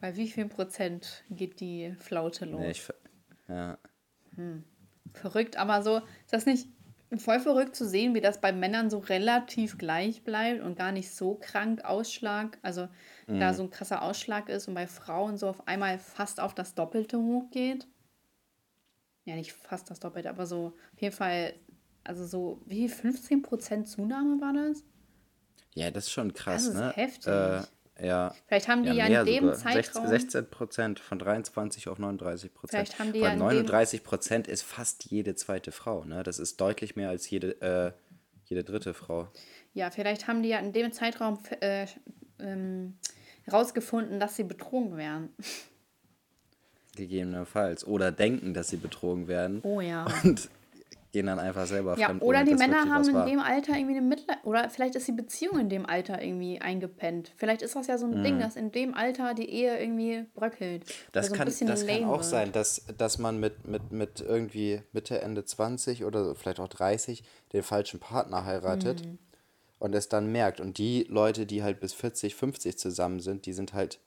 Bei wie viel Prozent geht die Flaute los? Nee, ich, ja. Verrückt, aber so, ist das nicht voll verrückt zu sehen, wie das bei Männern so relativ gleich bleibt und gar nicht so krank Ausschlag, also Mhm. da so ein krasser Ausschlag ist und bei Frauen so auf einmal fast auf das Doppelte hochgeht? Ja, nicht fast das Doppelte, aber so auf jeden Fall, also so, wie 15% Zunahme war das? Ja, das ist schon krass, Das ist ne? heftig. Äh, ja. Vielleicht haben die ja, mehr in dem sogar. Zeitraum. 16 Prozent von 23 auf 39 Prozent. Vielleicht haben die ja in dem- 39 Prozent ist fast jede zweite Frau, ne? Das ist deutlich mehr als jede, äh, jede dritte Frau. Ja, vielleicht haben die ja in dem Zeitraum äh, ähm, herausgefunden, dass sie betrogen werden. (laughs) Gegebenenfalls. Oder denken, dass sie betrogen werden. Oh ja. Und gehen dann einfach selber Ja, fremd. oder die Männer haben in war. dem Alter irgendwie eine Mitleid. Oder vielleicht ist die Beziehung in dem Alter irgendwie eingepennt. Vielleicht ist das ja so ein Ding, dass in dem Alter die Ehe irgendwie bröckelt. Mhm. Das, so kann, das kann auch wird. sein, dass, dass man mit, mit, mit irgendwie Mitte, Ende 20 oder vielleicht auch 30 den falschen Partner heiratet Mhm. und es dann merkt. Und die Leute, die halt bis 40, 50 zusammen sind, die sind halt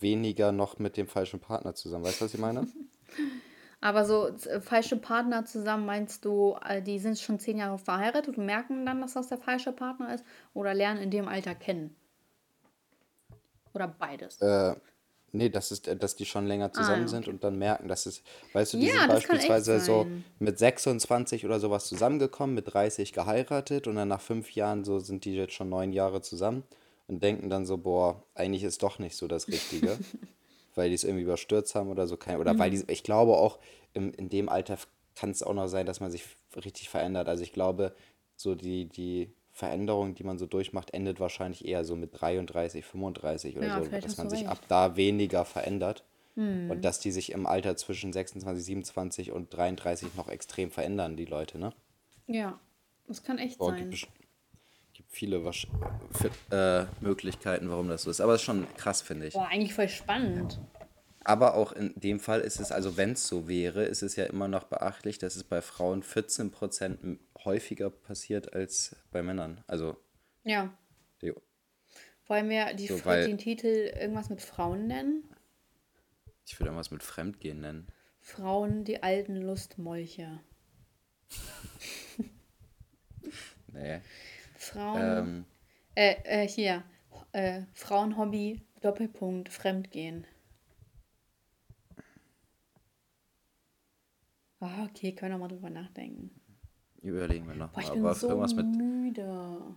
weniger noch mit dem falschen Partner zusammen. Weißt du, was ich meine? (laughs) Aber so äh, falsche Partner zusammen, meinst du, äh, die sind schon zehn Jahre verheiratet und merken dann, dass das der falsche Partner ist? Oder lernen in dem Alter kennen? Oder beides? äh, nee, das ist, dass die schon länger zusammen ja, sind und dann merken, dass es, weißt du, die Ja, sind beispielsweise so mit 26 oder sowas zusammengekommen, mit 30 geheiratet und dann nach fünf Jahren so sind die jetzt schon neun Jahre zusammen und denken dann so, boah, eigentlich ist doch nicht so das Richtige, (laughs) weil die es irgendwie überstürzt haben oder so. Kein, oder weil die, ich glaube auch, im, in dem Alter kann es auch noch sein, dass man sich richtig verändert. Also ich glaube, so die, die Veränderung, die man so durchmacht, endet wahrscheinlich eher so mit 33, 35 oder Ja, so, dass man sich ab recht. da weniger verändert. Hm. Und dass die sich im Alter zwischen 26, 27 und 33 noch extrem verändern, die Leute, ne? Ja, das kann echt Boah, sein. Viele Wasch äh, Möglichkeiten, warum das so ist. Aber es ist schon krass, finde ich. Boah, eigentlich voll spannend. Aber auch in dem Fall ist es, also wenn es so wäre, ist es ja immer noch beachtlich, dass es bei Frauen 14% m- häufiger passiert als bei Männern. Also, Ja. die, Wollen wir die, So, weil- den Titel irgendwas mit Frauen nennen? ich würde irgendwas mit Fremdgehen nennen. Frauen, die alten Lustmolche. (laughs) Nee. Frauen. Ähm, Äh, äh, hier. Äh, Frauenhobby, Doppelpunkt, Fremdgehen. Ah, okay, können wir mal drüber nachdenken. überlegen wir nochmal. ich bin Aber so irgendwas mit. müde.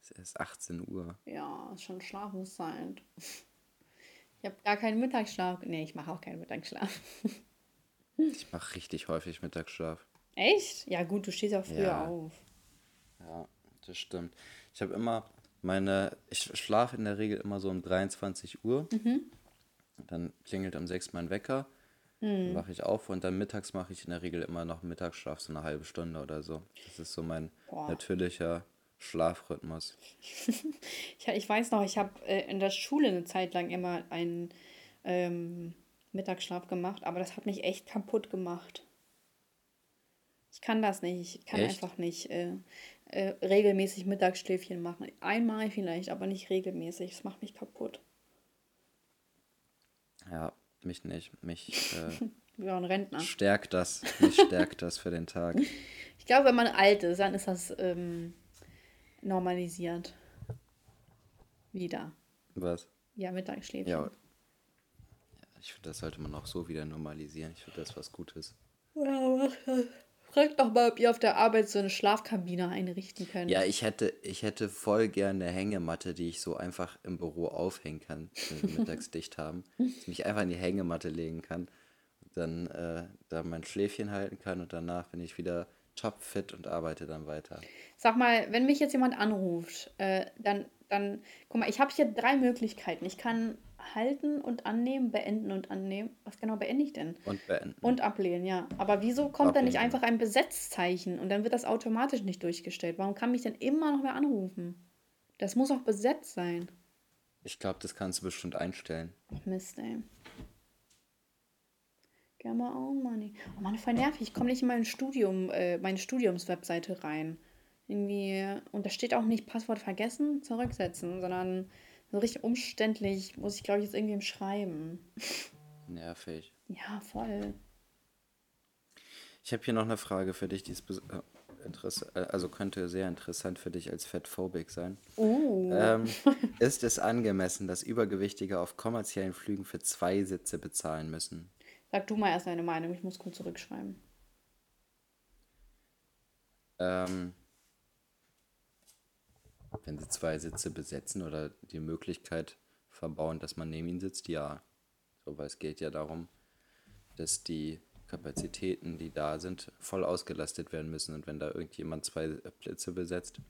Es ist 18 Uhr. Ja, ist schon Schlafenszeit. Ich habe gar keinen Mittagsschlaf. Nee, ich mache auch keinen Mittagsschlaf. Ich mache richtig häufig Mittagsschlaf. Echt? Ja, gut, du stehst auch früher Ja. auf. Ja, das stimmt. Ich habe immer meine, ich schlafe in der Regel immer so um 23 Uhr. Dann klingelt um 6 mein Wecker. Dann wache ich auf und dann mittags mache ich in der Regel immer noch einen Mittagsschlaf, so eine halbe Stunde oder so. Das ist so mein Boah. natürlicher Schlafrhythmus. (laughs) Ich, ich weiß noch, ich habe äh, in der Schule eine Zeit lang immer einen ähm, Mittagsschlaf gemacht, aber das hat mich echt kaputt gemacht. Ich kann das nicht. Ich kann Echt? einfach nicht äh, äh, regelmäßig Mittagsschläfchen machen. Einmal vielleicht, aber nicht regelmäßig. Das macht mich kaputt. Ja, mich nicht. Mich äh, (laughs) auch ein Rentner. stärkt das. Mich stärkt das für den Tag. (laughs) Ich glaube, wenn man alt ist, dann ist das ähm, normalisiert. Wieder. Was? Ja, Mittagsschläfchen. Ja. Ich finde, das sollte man auch so wieder normalisieren. Ich finde, das was Gutes. Ja, mach das. Fragt doch mal, ob ihr auf der Arbeit so eine Schlafkabine einrichten könnt. Ja, ich hätte, ich hätte voll gerne eine Hängematte, die ich so einfach im Büro aufhängen kann, wenn wir mittags dicht haben. Dass ich mich einfach in die Hängematte legen kann dann äh, da mein Schläfchen halten kann und danach bin ich wieder topfit und arbeite dann weiter. Sag mal, wenn mich jetzt jemand anruft, äh, dann, dann, guck mal, ich habe hier drei Möglichkeiten. Ich kann halten und annehmen, beenden und annehmen. Was genau beende ich denn? Und beenden. Und ablehnen, ja. Aber wieso kommt da nicht Ablehnen. einfach ein Besetzzeichen und dann wird das automatisch nicht durchgestellt? Warum kann mich denn immer noch wer anrufen? Das muss auch besetzt sein. Ich glaube, das kannst du bestimmt einstellen. Ach Mist, ey. Come on, money. Oh Mann, voll nervig. Ich komme nicht in mein Studium, äh, meine Studiumswebseite rein. Irgendwie, und da steht auch nicht Passwort vergessen, zurücksetzen, sondern so richtig umständlich muss ich, glaube ich, jetzt irgendwem schreiben. Nervig. Ja, voll. Ich habe hier noch eine Frage für dich, die ist äh, interess- äh, also könnte sehr interessant für dich als Fettphobik sein. Uh. Ähm, (laughs) ist es angemessen, dass Übergewichtige auf kommerziellen Flügen für zwei Sitze bezahlen müssen? Sag du mal erst deine Meinung, ich muss kurz zurückschreiben. Ähm, wenn sie zwei Sitze besetzen oder die Möglichkeit verbauen, dass man neben ihnen sitzt, ja. So, weil es geht ja darum, dass die Kapazitäten, die da sind, voll ausgelastet werden müssen. Und wenn da irgendjemand zwei Plätze besetzt,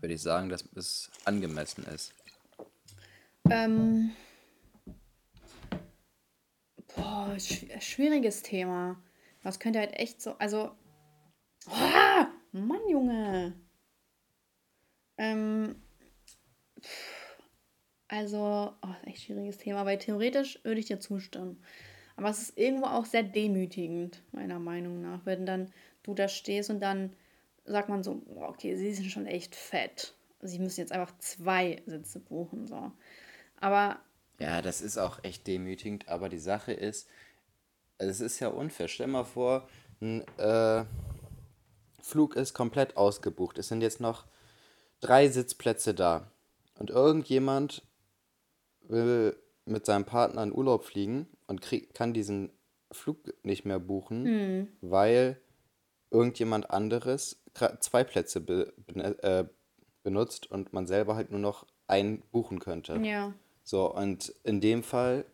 würde ich sagen, dass es angemessen ist. Ähm. Boah, schw- schwieriges Thema. Das könnte halt echt so. Also. Ah, Mann, Junge. Ähm. Also, oh, ist echt schwieriges Thema, weil theoretisch würde ich dir zustimmen. Aber es ist irgendwo auch sehr demütigend, meiner Meinung nach, wenn dann du da stehst und dann sagt man so, okay, sie sind schon echt fett. Sie müssen jetzt einfach zwei Sitze buchen, so. Aber Ja, das ist auch echt demütigend, aber die Sache ist, es ist ja unfair. Stell mal vor, ein äh, Flug ist komplett ausgebucht. Es sind jetzt noch drei Sitzplätze da. Und irgendjemand will mit seinem Partner in Urlaub fliegen und krieg, kann diesen Flug nicht mehr buchen, weil irgendjemand anderes zwei Plätze be, äh, benutzt und man selber halt nur noch einen buchen könnte. ja. So, und in dem Fall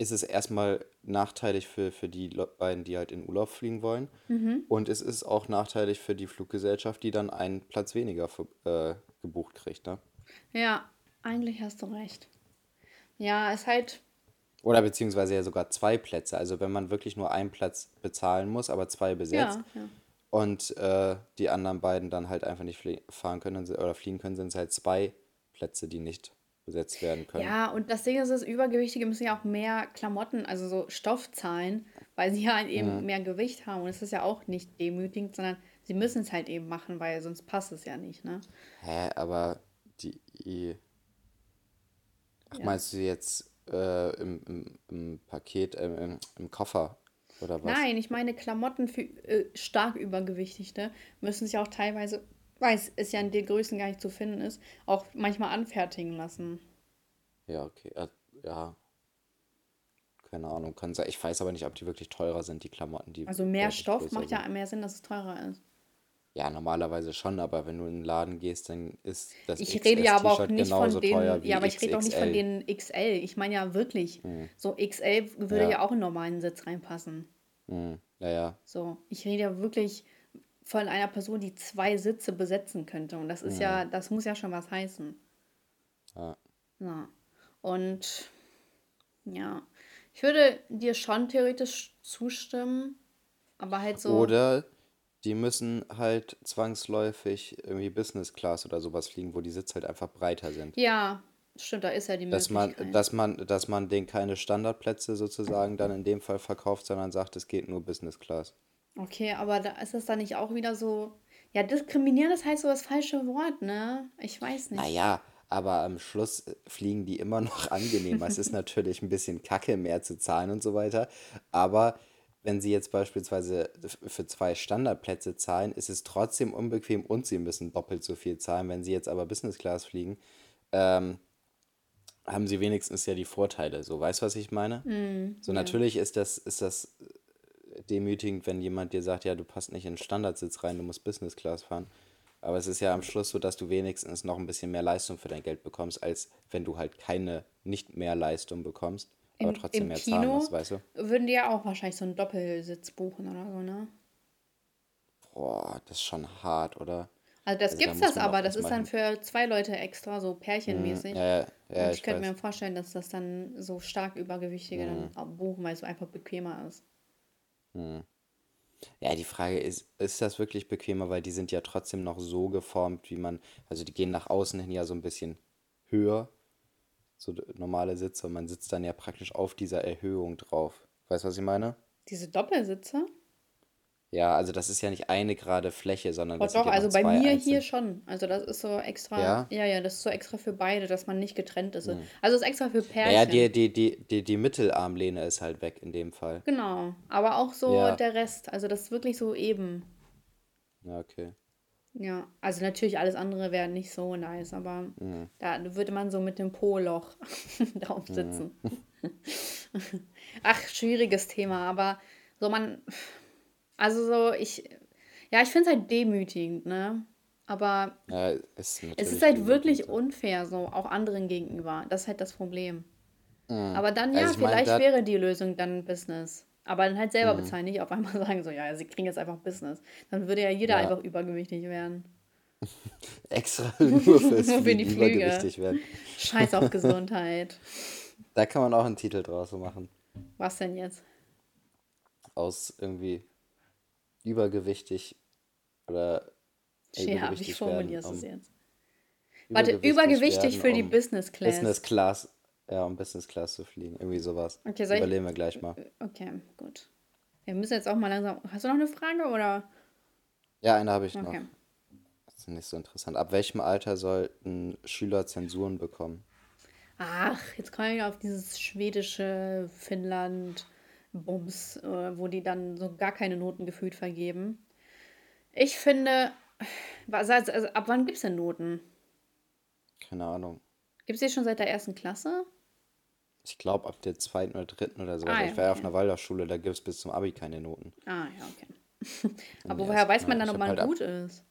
ist es erstmal nachteilig für, für die Le- beiden, die halt in Urlaub fliegen wollen. Und es ist auch nachteilig für die Fluggesellschaft, die dann einen Platz weniger ver- äh, gebucht kriegt, ne? Ja, eigentlich hast du recht. Ja, ist halt, Oder beziehungsweise ja sogar zwei Plätze. Also wenn man wirklich nur einen Platz bezahlen muss, aber zwei besetzt ja, ja. und äh, die anderen beiden dann halt einfach nicht flie fahren können oder fliegen können, sind es halt zwei Plätze, die nicht besetzt werden können. Ja, und das Ding ist, das Übergewichtige müssen ja auch mehr Klamotten, also so Stoff zahlen, weil sie ja (laughs) halt eben mehr Gewicht haben. Und es ist ja auch nicht demütigend, sondern sie müssen es halt eben machen, weil sonst passt es ja nicht, ne? Hä, aber die. Ach, Ja. meinst du jetzt äh, im, im, im Paket, äh, im, im Koffer oder was? Nein, ich meine, Klamotten für äh, stark Übergewichtigte müssen sich auch teilweise, weil es es ja in den Größen gar nicht zu finden ist, auch manchmal anfertigen lassen. Ja, okay. äh, Ja. Keine Ahnung, kann sein. Ich weiß aber nicht, ob die wirklich teurer sind, die Klamotten, die Also mehr Stoff macht ja mehr Sinn, dass es teurer ist. Ja, normalerweise schon, aber wenn du in den Laden gehst, dann ist das Ich rede ja aber auch nicht von den, teuer wie ja, aber ich rede auch nicht von den XL. Ich meine ja wirklich, so XL würde Ja. ja auch in einen normalen Sitz reinpassen. Hm, ja, ja. So, ich rede ja wirklich von einer Person, die zwei Sitze besetzen könnte. Und das ist ja, das muss ja schon was heißen. Ja. Ja. Und ja, ich würde dir schon theoretisch zustimmen, aber halt so. Oder die müssen halt zwangsläufig irgendwie Business Class oder sowas fliegen, wo die Sitze halt einfach breiter sind. Ja, stimmt, da ist ja die Dass man, Möglichkeit. dass man, dass man denen keine Standardplätze sozusagen dann in dem Fall verkauft, sondern sagt, es geht nur Business Class. Okay, aber da ist das dann nicht auch wieder so. Ja, diskriminieren ist halt so das falsche Wort, ne? Ich weiß nicht. Naja, aber am Schluss äh, fliegen die immer (laughs) noch angenehmer. es ist natürlich ein bisschen kacke, mehr zu zahlen und so weiter. Aber wenn sie jetzt beispielsweise für zwei Standardplätze zahlen, ist es trotzdem unbequem und sie müssen doppelt so viel zahlen. Wenn sie jetzt aber Business Class fliegen, ähm, haben sie wenigstens ja die Vorteile. So, weißt du, was ich meine? So, natürlich ist das, ist das äh, demütigend, wenn jemand dir sagt, ja, du passt nicht in den Standardsitz rein, du musst Business Class fahren. Aber es ist ja am Schluss so, dass du wenigstens noch ein bisschen mehr Leistung für dein Geld bekommst, als wenn du halt keine, nicht mehr Leistung bekommst, aber Im, trotzdem im mehr zahlen Kino musst, weißt du? würden die ja auch wahrscheinlich so einen Doppelsitz buchen oder so, ne? Boah, das ist schon hart, oder? Also das Also da gibt's muss das aber, das ist dann für zwei Leute extra, so pärchenmäßig. Ja, ja, ja, Und ich ich könnte mir vorstellen, dass das dann so stark Übergewichtige dann auch buchen, weil es so einfach bequemer ist. Ja, die Frage ist, ist das wirklich bequemer, weil die sind ja trotzdem noch so geformt, wie man, also die gehen nach außen hin ja so ein bisschen höher, so normale Sitze, und man sitzt dann ja praktisch auf dieser Erhöhung drauf. Weißt du, was ich meine? Diese Doppelsitze? Ja, also das ist ja nicht eine gerade Fläche, sondern Oh das sind doch, ja also noch bei zwei mir einzeln. hier schon. Also das ist so extra, Ja? ja, ja, das ist so extra für beide, dass man nicht getrennt ist. Also ist extra für Pärchen. ja, die, die, die, die, die Mittelarmlehne ist halt weg in dem Fall. Genau, aber auch so Ja. der Rest. Also das ist wirklich so eben. Ja, okay. Ja, also natürlich alles andere wäre nicht so nice, aber Mhm. da würde man so mit dem Po-Loch (laughs) drauf sitzen. (laughs) Ach, schwieriges Thema, aber so man, also so ich, ja, ich finde es halt demütigend, ne? Aber Ja, ist es ist halt wirklich unfair, so auch anderen gegenüber. Das ist halt das Problem. Aber dann, ja, Also ich mein, vielleicht da- wäre die Lösung dann Business. Aber dann halt Mhm. selber bezahlen, nicht auf einmal (laughs) sagen, so, ja, sie kriegen jetzt einfach Business. Dann würde ja jeder Ja. einfach übergewichtig werden. (laughs) Extra nur fürs (laughs) Nur für die Flüge. übergewichtig werden. Scheiß auf Gesundheit. Da kann man auch einen Titel draus machen. Was denn jetzt? Aus irgendwie übergewichtig oder äh, Ja, wie formulierst du werden, es um jetzt? Warte, übergewichtig werden, für die um Business Class. Business Class, ja, um Business Class zu fliegen. Irgendwie sowas. Okay, soll ich- Überlegen wir gleich mal. Okay, gut. Wir müssen jetzt auch mal langsam. Hast du noch eine Frage oder? Ja, eine habe ich noch. Okay. Das ist nicht so interessant. Ab welchem Alter sollten Schüler Zensuren bekommen? Ach, jetzt komme ich auf dieses schwedische Finnland Bums, äh, wo die dann so gar keine Noten gefühlt vergeben. Ich finde, was, also, ab wann gibt es denn Noten? Keine Ahnung. Gibt es die schon seit der ersten Klasse? Ich glaube ab der zweiten oder dritten oder sowas. Ah, ja, ich war ja auf okay. einer Waldorfschule, da gibt es bis zum Abi keine Noten. Ah, ja, okay. (laughs) Aber woher weiß man dann, ob man halt ab- gut ist?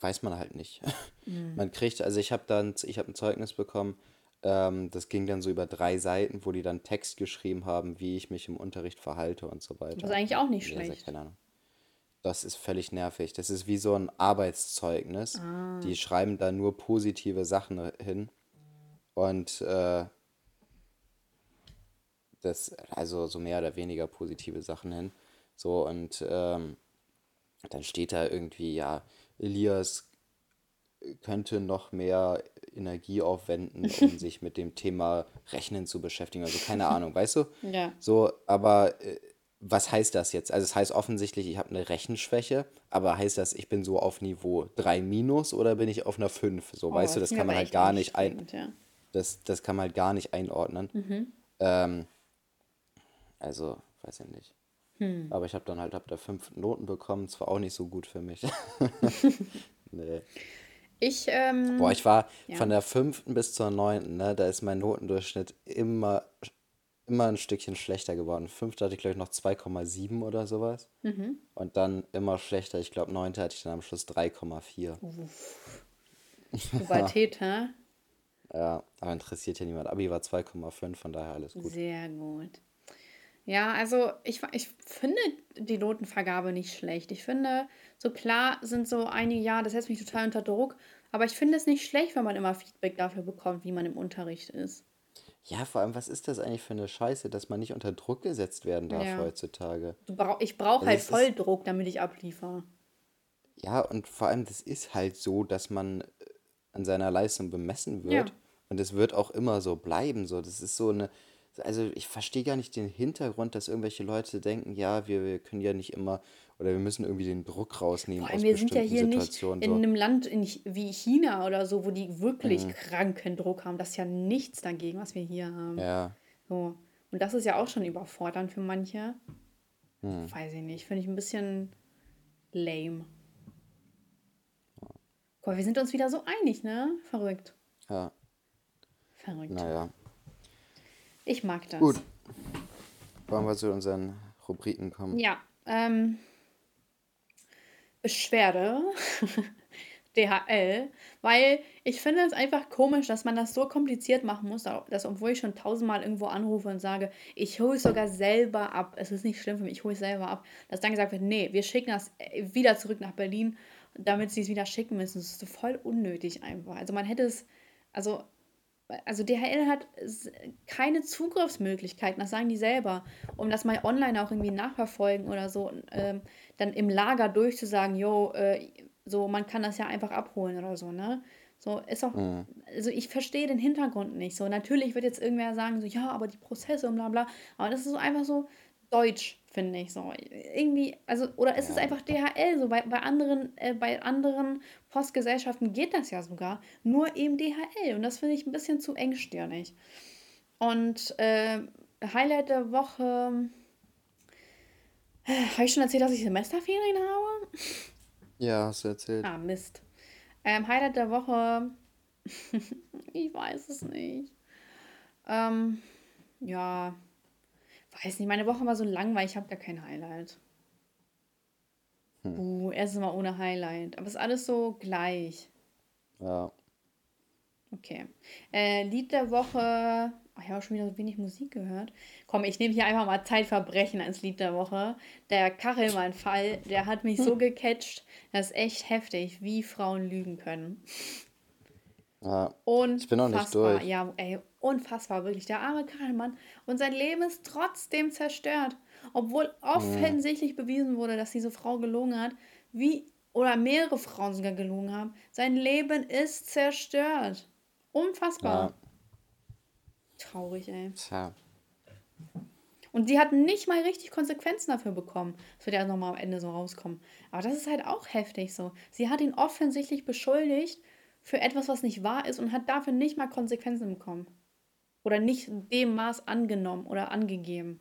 Weiß man halt nicht. (laughs) Hm. Man kriegt, also ich habe dann, ich habe ein Zeugnis bekommen, Ähm, das ging dann so über drei Seiten, wo die dann Text geschrieben haben, wie ich mich im Unterricht verhalte und so weiter. Das ist eigentlich auch nicht Ja, schlecht. keine Ahnung. Das ist völlig nervig. Das ist wie so ein Arbeitszeugnis. Ah. Die schreiben da nur positive Sachen hin. Und äh, das, also so mehr oder weniger positive Sachen hin. So, und ähm, dann steht da irgendwie, ja, Elias könnte noch mehr Energie aufwenden, um (laughs) sich mit dem Thema Rechnen zu beschäftigen. Also keine Ahnung, weißt du? Ja. So, aber äh, was heißt das jetzt? Also es heißt offensichtlich, ich habe eine Rechenschwäche, aber heißt das, ich bin so auf Niveau 3 minus oder bin ich auf einer 5? So, Oh, weißt du, das kann man halt gar nicht ein, ja. das, das kann man halt gar nicht einordnen. Mhm. Ähm, also, weiß ich nicht. Hm. Aber ich habe dann halt ab der fünften Noten bekommen, zwar auch nicht so gut für mich. (laughs) (laughs) nee. Ich, ähm, Boah, ich war ja. von der fünften bis zur neunten, ne, da ist mein Notendurchschnitt immer, immer ein Stückchen schlechter geworden. Fünfte hatte ich, glaube ich, noch 2,7 oder sowas. Mhm. Und dann immer schlechter. Ich glaube, neunte hatte ich dann am Schluss 3,4. (laughs) Pubertät, hä? Ja, aber interessiert ja niemand. Abi war 2,5, von daher alles gut. Sehr gut. Ja, also ich, ich finde die Notenvergabe nicht schlecht. Ich finde, so klar sind so einige, ja, das setzt mich total unter Druck, aber ich finde es nicht schlecht, wenn man immer Feedback dafür bekommt, wie man im Unterricht ist. Ja, vor allem, was ist das eigentlich für eine Scheiße, dass man nicht unter Druck gesetzt werden darf Ja. heutzutage? Brauch, ich brauche Also halt es ist- voll Druck, damit ich abliefere. Ja, und vor allem, das ist halt so, dass man äh, an seiner Leistung bemessen wird. Ja. Und es wird auch immer so bleiben. So. Das ist so eine. Also ich verstehe gar nicht den Hintergrund, dass irgendwelche Leute denken, ja, wir, wir können ja nicht immer oder wir müssen irgendwie den Druck rausnehmen Vor allem, aus wir sind ja bestimmten hier nicht Situationen. in so. einem Land in, wie China oder so, wo die Mhm. wirklich kranken Druck haben. Das ist ja nichts dagegen, was wir hier haben. Ja, So. Und das ist ja auch schon überfordernd für manche. Hm. Weiß ich nicht. Finde ich ein bisschen lame. Guck wir sind uns wieder so einig, ne? Verrückt. ja, Verrückt. naja. Ich mag das. Gut. Wollen wir zu unseren Rubriken kommen? Ja, ähm, Beschwerde, (laughs) DHL, weil ich finde es einfach komisch, dass man das so kompliziert machen muss, dass obwohl ich schon tausendmal irgendwo anrufe und sage, ich hole es sogar selber ab, es ist nicht schlimm für mich, ich hole es selber ab, dass dann gesagt wird, nee, wir schicken das äh, wieder zurück nach Berlin, damit sie es wieder schicken müssen. Das ist so voll unnötig einfach. Also man hätte es, also also DHL hat keine Zugriffsmöglichkeiten, das sagen die selber, um das mal online auch irgendwie nachverfolgen oder so, ähm, dann im Lager durchzusagen, jo, äh, so, man kann das ja einfach abholen oder so, ne? So, ist auch, also ich verstehe den Hintergrund nicht. So, natürlich wird jetzt irgendwer sagen, so, ja, aber die Prozesse und bla bla, aber das ist so einfach so deutsch, finde ich so. Irgendwie, also, oder ist es einfach DHL, so bei, bei anderen, äh, bei anderen Postgesellschaften geht das ja sogar, nur eben DHL und das finde ich ein bisschen zu engstirnig. Und äh, Highlight der Woche, habe ich schon erzählt, dass ich Semesterferien habe? Ja, hast du erzählt. Ah, Mist. Ähm, Highlight der Woche. (laughs) ich weiß es nicht. Ähm, ja. Weiß nicht, meine Woche war so lang, weil ich habe gar kein Highlight. Uh, erstes Mal ohne Highlight. Aber es ist alles so gleich. Ja. Okay. Äh, Lied der Woche. Ach, ich habe schon wieder so wenig Musik gehört. Komm, ich nehme hier einfach mal Zeitverbrechen als Lied der Woche. Der Kachelmann-Fall, der hat mich so (laughs) gecatcht. Das ist echt heftig, wie Frauen lügen können. ja. Unfassbar. Ich bin noch nicht durch. Ja, ey, unfassbar, wirklich. Der arme Kachelmann. Und sein Leben ist trotzdem zerstört. Obwohl offensichtlich bewiesen wurde, dass diese Frau gelogen hat. Wie, oder mehrere Frauen sogar gelogen haben. Sein Leben ist zerstört. Unfassbar. Ja. Traurig, ey. Tja. Und sie hat nicht mal richtig Konsequenzen dafür bekommen. Das wird ja nochmal am Ende so rauskommen. Aber das ist halt auch heftig so. Sie hat ihn offensichtlich beschuldigt für etwas, was nicht wahr ist und hat dafür nicht mal Konsequenzen bekommen. Oder nicht dem Maß angenommen oder angegeben.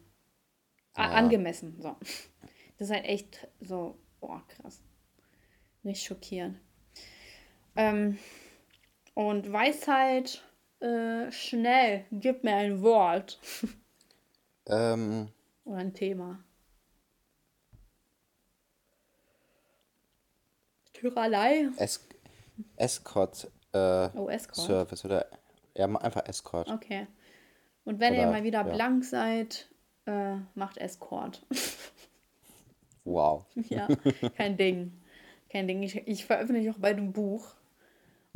Ja. Angemessen. So. (laughs) Das ist halt echt so, boah, krass. Nicht schockierend. Ähm, und Weisheit, äh, schnell, gib mir ein Wort. (laughs) Ähm, Oder ein Thema. Tyrolei. es Escort äh, Oh, Escort. Service oder Ja, einfach Escort. Okay. Und wenn ihr Oder- mal wieder ja. blank seid, äh, macht Escort. (laughs) Wow. ja, (laughs) kein Ding. Kein Ding. Ich, ich veröffentliche auch bald ein Buch.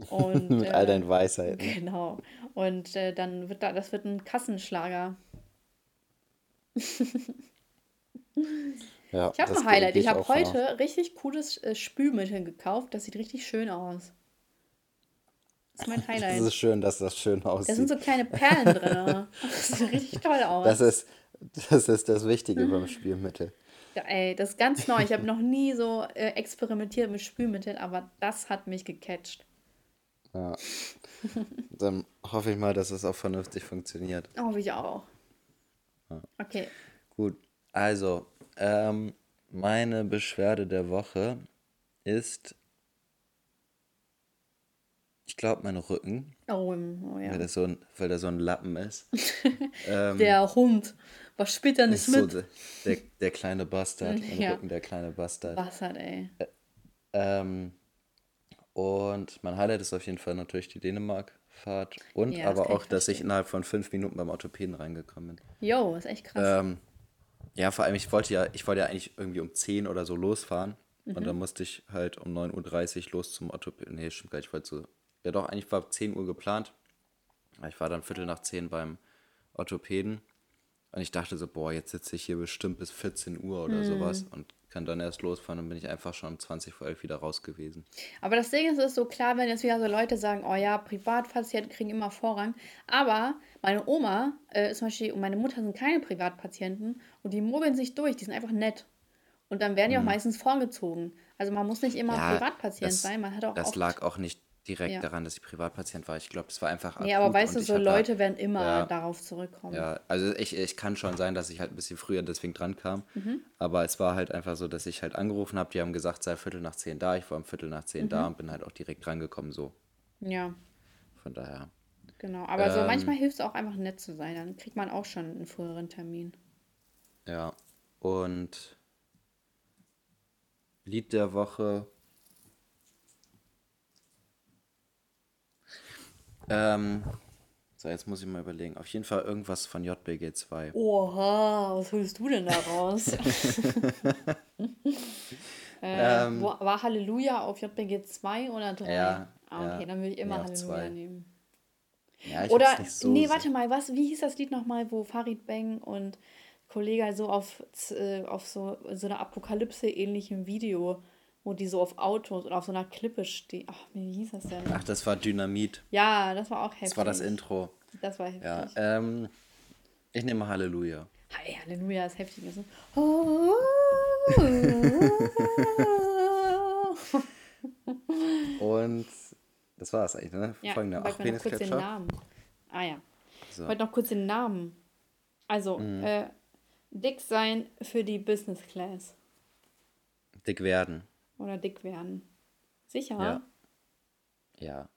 Und, (laughs) Mit all äh, deinen Weisheiten. Genau. Und äh, dann wird da, das wird ein Kassenschlager. Ja, Ich habe ein Highlight. Ich habe heute richtig cooles äh, Spülmittel gekauft. Das sieht richtig schön aus. Das ist mein (laughs) Das Highlight. ist schön, dass das schön Da sind aussieht. so kleine Perlen drin. (laughs) Das sieht richtig toll aus. Das ist, das ist das Wichtige beim Spielmittel. Ja, ey, das ist ganz neu. Ich habe noch nie so äh, experimentiert mit Spülmitteln, aber das hat mich gecatcht. Ja. Dann hoffe ich mal, dass es auch vernünftig funktioniert. Hoffe ich auch. Okay. Gut, also, ähm, meine Beschwerde der Woche ist, ich glaube, mein Rücken, Oh, oh weil, ja. das so ein, weil der so ein Lappen ist. (laughs) ähm, Der Hund. Was spielt er nicht ist so mit? der, der, kleine Bastard. (laughs) Mein Ja. Rücken, der kleine Bastard. Hat, ey. Ähm, und mein Highlight ist auf jeden Fall natürlich die Dänemark-Fahrt. Und Ja, das aber ich auch, dass ich innerhalb von fünf Minuten beim Orthopäden reingekommen bin. Yo, ist echt krass. Ähm, ja, vor allem, ich wollte ja, ich wollte ja eigentlich irgendwie um 10 oder so losfahren. Und Mhm. dann musste ich halt um 9.30 Uhr los zum Orthopäden. Nee, stimmt gar nicht. Ich wollte so, ja doch, eigentlich war 10 Uhr geplant. Ich war dann Viertel nach 10 beim Orthopäden. Und ich dachte so, boah, jetzt sitze ich hier bestimmt bis 14 Uhr oder sowas Mhm. und kann dann erst losfahren. Dann bin ich einfach schon um 20 vor 11 wieder raus gewesen. Aber das Ding ist, es ist so klar, wenn jetzt wieder so Leute sagen, oh ja, Privatpatienten kriegen immer Vorrang. Aber meine Oma äh, zum Beispiel und meine Mutter sind keine Privatpatienten und die mogeln sich durch, die sind einfach nett. Und dann werden die auch meistens vorgezogen. Also man muss nicht immer Mhm. Ja, Privatpatient das- sein, man hat auch Das lag auch nicht direkt Ja. daran, dass ich Privatpatient war. Ich glaube, das war einfach Nee, aber weißt du, so hab da- Leute werden immer Ja. darauf zurückkommen. Ja, also ich, ich kann schon sein, dass ich halt ein bisschen früher deswegen dran kam. Mhm. Aber es war halt einfach so, dass ich halt angerufen habe. Die haben gesagt, sei Viertel nach zehn da. Ich war um Viertel nach zehn Mhm. da und bin halt auch direkt rangekommen. So, ja. von daher. Genau, aber so Ähm. manchmal hilft es auch einfach nett zu sein, dann kriegt man auch schon einen früheren Termin. Ja, und Lied der Woche. Ähm, so, jetzt muss ich mal überlegen. Auf jeden Fall irgendwas von JBG2. Oha, was holst du denn da raus? (laughs) (laughs) äh, Ähm. war Halleluja auf JBG 2 oder 3? Ja, ah, okay, ja. dann würde ich immer Halleluja zwei. nehmen. Ja, ich Oder, so nee, warte mal, was, wie hieß das Lied nochmal, wo Farid Bang und Kollege so auf, äh, auf so, so einer Apokalypse-ähnlichen Video, wo die so auf Autos oder auf so einer Klippe stehen. Ach, wie hieß das denn? Ach, das war Dynamit. Ja, das war auch heftig. Das war das Intro. Das war heftig. Ja, ähm, ich nehme Halleluja. Hey, Halleluja ist heftig. Ist- (laughs) Und das war's eigentlich, ne? Ja, Folgende. wollte Ach, mir noch Penis kurz den. Namen. Ah ja. So. Ich wollte noch kurz den Namen. Also, Mhm. äh, dick sein für die Business Class. Dick werden. Oder dick werden. Sicher? Ja. Ja.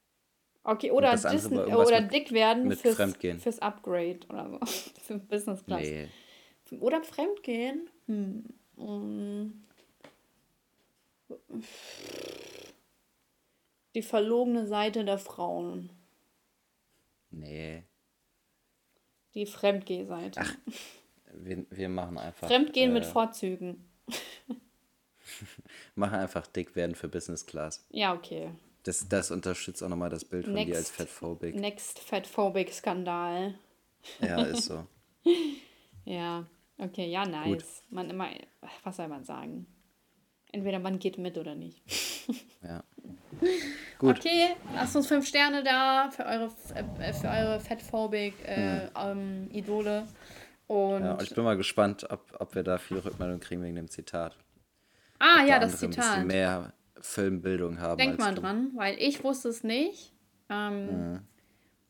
Okay, oder, Disney, oder dick werden fürs, Fremdgehen. fürs Upgrade oder so. (laughs) für Business Class. Nee. Oder Fremdgehen? Hm. Die verlogene Seite der Frauen. Nee. Die Fremdgeh-Seite. Wir, wir machen einfach. Fremdgehen äh, mit Vorzügen. (laughs) (laughs) Machen einfach dick werden für Business Class. Ja, okay. Das, das unterstützt auch nochmal das Bild von dir als Next. Fatphobic. Next Fatphobic Skandal. Ja, ist so. (laughs) Ja, okay, ja, nice. Man immer, was soll man sagen? Entweder man geht mit oder nicht. (laughs) Ja. Gut. Okay, lasst uns fünf Sterne da für eure, äh, für eure Fatphobic äh, ähm, Idole. Und, Hm. Ja, ich bin mal gespannt, ob, ob wir da viel Rückmeldung kriegen wegen dem Zitat. Ah, ja, da das andere Ein Zitat. bisschen mehr Filmbildung haben. Denk mal du. dran, weil ich wusste es nicht. Ähm,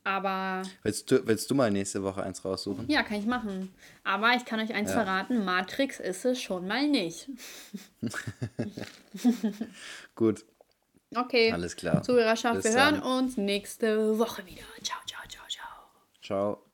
Aber Willst du, willst du mal nächste Woche eins raussuchen? ja, kann ich machen. Aber ich kann euch eins verraten: Matrix ist es schon mal nicht. (laughs) Gut, Okay. alles klar. Zuhörerschaft, Bis wir hören dann. uns nächste Woche wieder. Ciao, ciao, ciao, ciao. Ciao.